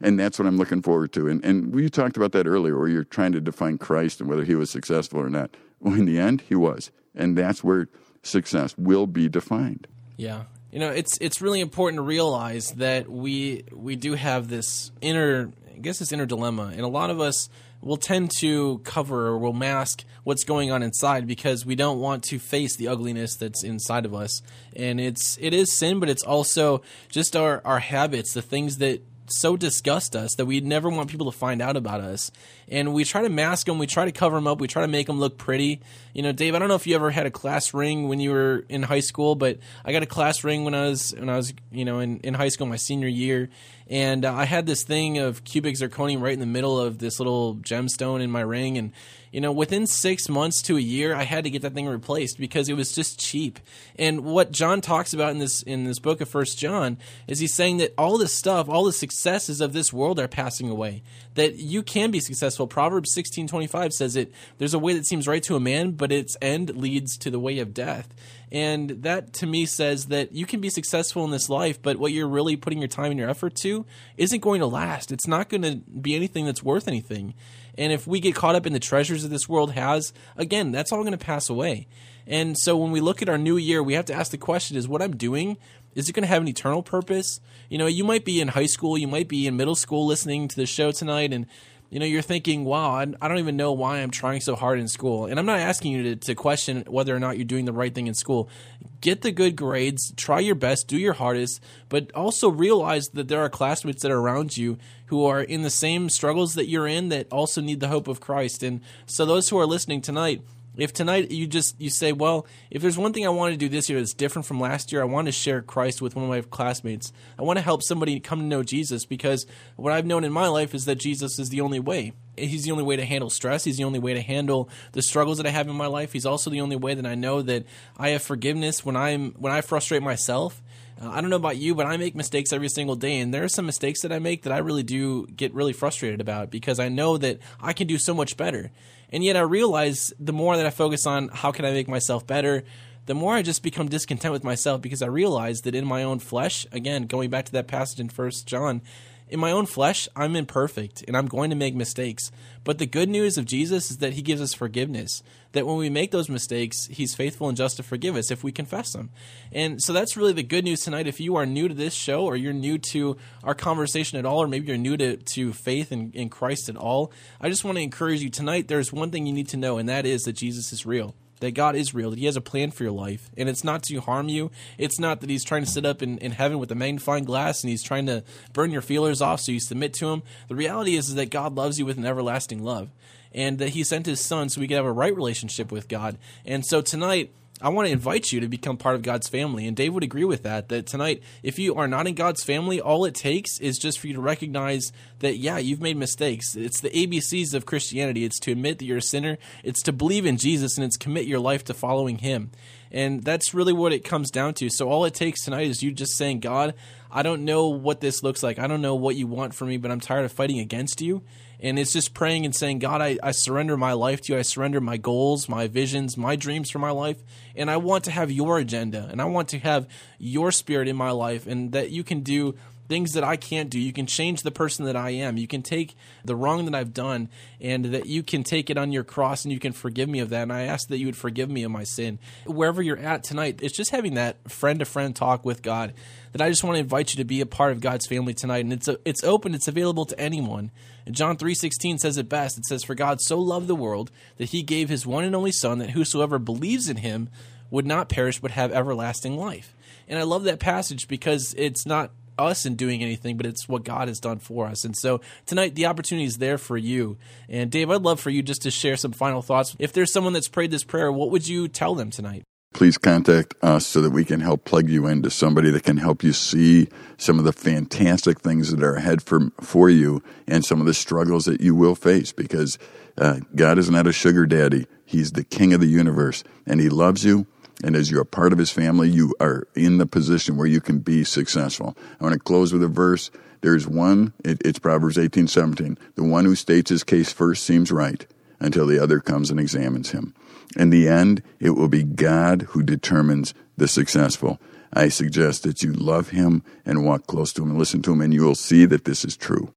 And that's what I'm looking forward to. And, and we talked about that earlier, where you're trying to define Christ and whether he was successful or not. Well, in the end, he was. And that's where success will be defined. Yeah. you know, it's it's really important to realize that we we do have this inner, I guess, this inner dilemma, and a lot of us will tend to cover or will mask what's going on inside because we don't want to face the ugliness that's inside of us. And it's it is sin, but it's also just our our habits, the things that so disgust us that we never want people to find out about us. And we try to mask them, we try to cover them up, we try to make them look pretty. You know, Dave, I don't know if you ever had a class ring when you were in high school, but I got a class ring when I was when I was, you know, in, in high school my senior year. And uh, I had this thing of cubic zirconium right in the middle of this little gemstone in my ring and you know, within six months to a year, I had to get that thing replaced because it was just cheap. And what John talks about in this in this book of First John is he's saying that all this stuff, all the successes of this world are passing away. That you can be successful. Proverbs sixteen twenty five says it. There's a way that seems right to a man, but its end leads to the way of death. And that to me says that you can be successful in this life, but what you're really putting your time and your effort to isn't going to last. It's not going to be anything that's worth anything. And if we get caught up in the treasures that this world has, again, that's all going to pass away. And so when we look at our new year, we have to ask the question is what I'm doing, is it going to have an eternal purpose? You know, you might be in high school, you might be in middle school listening to the show tonight, and you know, you're thinking, wow, I, don't even know why I'm trying so hard in school. And I'm not asking you to, to question whether or not you're doing the right thing in school. Get the good grades, try your best, do your hardest, but also realize that there are classmates that are around you who are in the same struggles that you're in that also need the hope of Christ. And so, those who are listening tonight, if tonight you just you say well if there's one thing i want to do this year that's different from last year i want to share christ with one of my classmates. I want to help somebody come to know jesus because what i've known in my life is that jesus is the only way. He's the only way to handle stress. He's the only way to handle the struggles that i have in my life. He's also the only way that i know that i have forgiveness when i'm when i frustrate myself uh, I don't know about you, but I make mistakes every single day, and there are some mistakes that I make that I really do get really frustrated about because I know that I can do so much better. And yet I realize the more that I focus on how can I make myself better, the more I just become discontent with myself because I realize that in my own flesh, again, going back to that passage in First John, in my own flesh, I'm imperfect and I'm going to make mistakes. But the good news of Jesus is that he gives us forgiveness. That when we make those mistakes, he's faithful and just to forgive us if we confess them. And so that's really the good news tonight. If you are new to this show or you're new to our conversation at all, or maybe you're new to, to faith in, in Christ at all, I just want to encourage you tonight. There's one thing you need to know, and that is that Jesus is real that God is real, that He has a plan for your life, and it's not to harm you. It's not that He's trying to sit up in, in heaven with a magnifying glass and He's trying to burn your feelers off so you submit to Him. The reality is, is that God loves you with an everlasting love, and that He sent His Son so we could have a right relationship with God. And so tonight, I want to invite you to become part of God's family. And Dave would agree with that. That tonight, if you are not in God's family, all it takes is just for you to recognize that, yeah, you've made mistakes. It's the ABCs of Christianity it's to admit that you're a sinner, it's to believe in Jesus, and it's commit your life to following Him. And that's really what it comes down to. So all it takes tonight is you just saying, God, I don't know what this looks like. I don't know what you want from me, but I'm tired of fighting against you. And it's just praying and saying, God, I, I surrender my life to you. I surrender my goals, my visions, my dreams for my life. And I want to have your agenda and I want to have your spirit in my life and that you can do things that I can't do. You can change the person that I am. You can take the wrong that I've done and that you can take it on your cross and you can forgive me of that. And I ask that you would forgive me of my sin. Wherever you're at tonight, it's just having that friend to friend talk with God that I just want to invite you to be a part of God's family tonight. And it's a, it's open, it's available to anyone. And John 3:16 says it best. It says for God so loved the world that he gave his one and only son that whosoever believes in him would not perish but have everlasting life. And I love that passage because it's not us in doing anything, but it's what God has done for us. And so tonight, the opportunity is there for you. And Dave, I'd love for you just to share some final thoughts. If there's someone that's prayed this prayer, what would you tell them tonight? Please contact us so that we can help plug you into somebody that can help you see some of the fantastic things that are ahead for, for you and some of the struggles that you will face because uh, God is not a sugar daddy. He's the king of the universe and he loves you and as you're a part of his family, you are in the position where you can be successful. I want to close with a verse. There's one, it, it's Proverbs 18 17. The one who states his case first seems right until the other comes and examines him. In the end, it will be God who determines the successful. I suggest that you love him and walk close to him and listen to him, and you will see that this is true.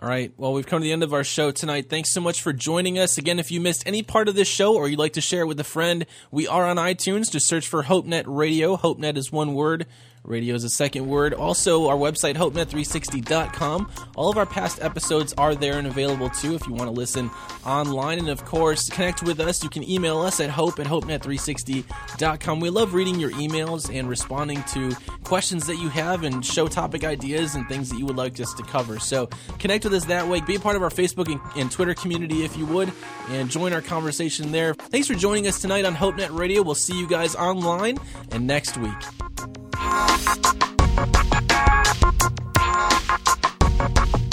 All right. Well, we've come to the end of our show tonight. Thanks so much for joining us. Again, if you missed any part of this show or you'd like to share it with a friend, we are on iTunes. Just search for HopeNet Radio. HopeNet is one word. Radio is a second word. Also, our website, hopenet360.com. All of our past episodes are there and available too if you want to listen online. And of course, connect with us. You can email us at hope at hopenet360.com. We love reading your emails and responding to questions that you have and show topic ideas and things that you would like us to cover. So connect with us that way. Be a part of our Facebook and, and Twitter community if you would, and join our conversation there. Thanks for joining us tonight on HopeNet Radio. We'll see you guys online and next week. Thank you.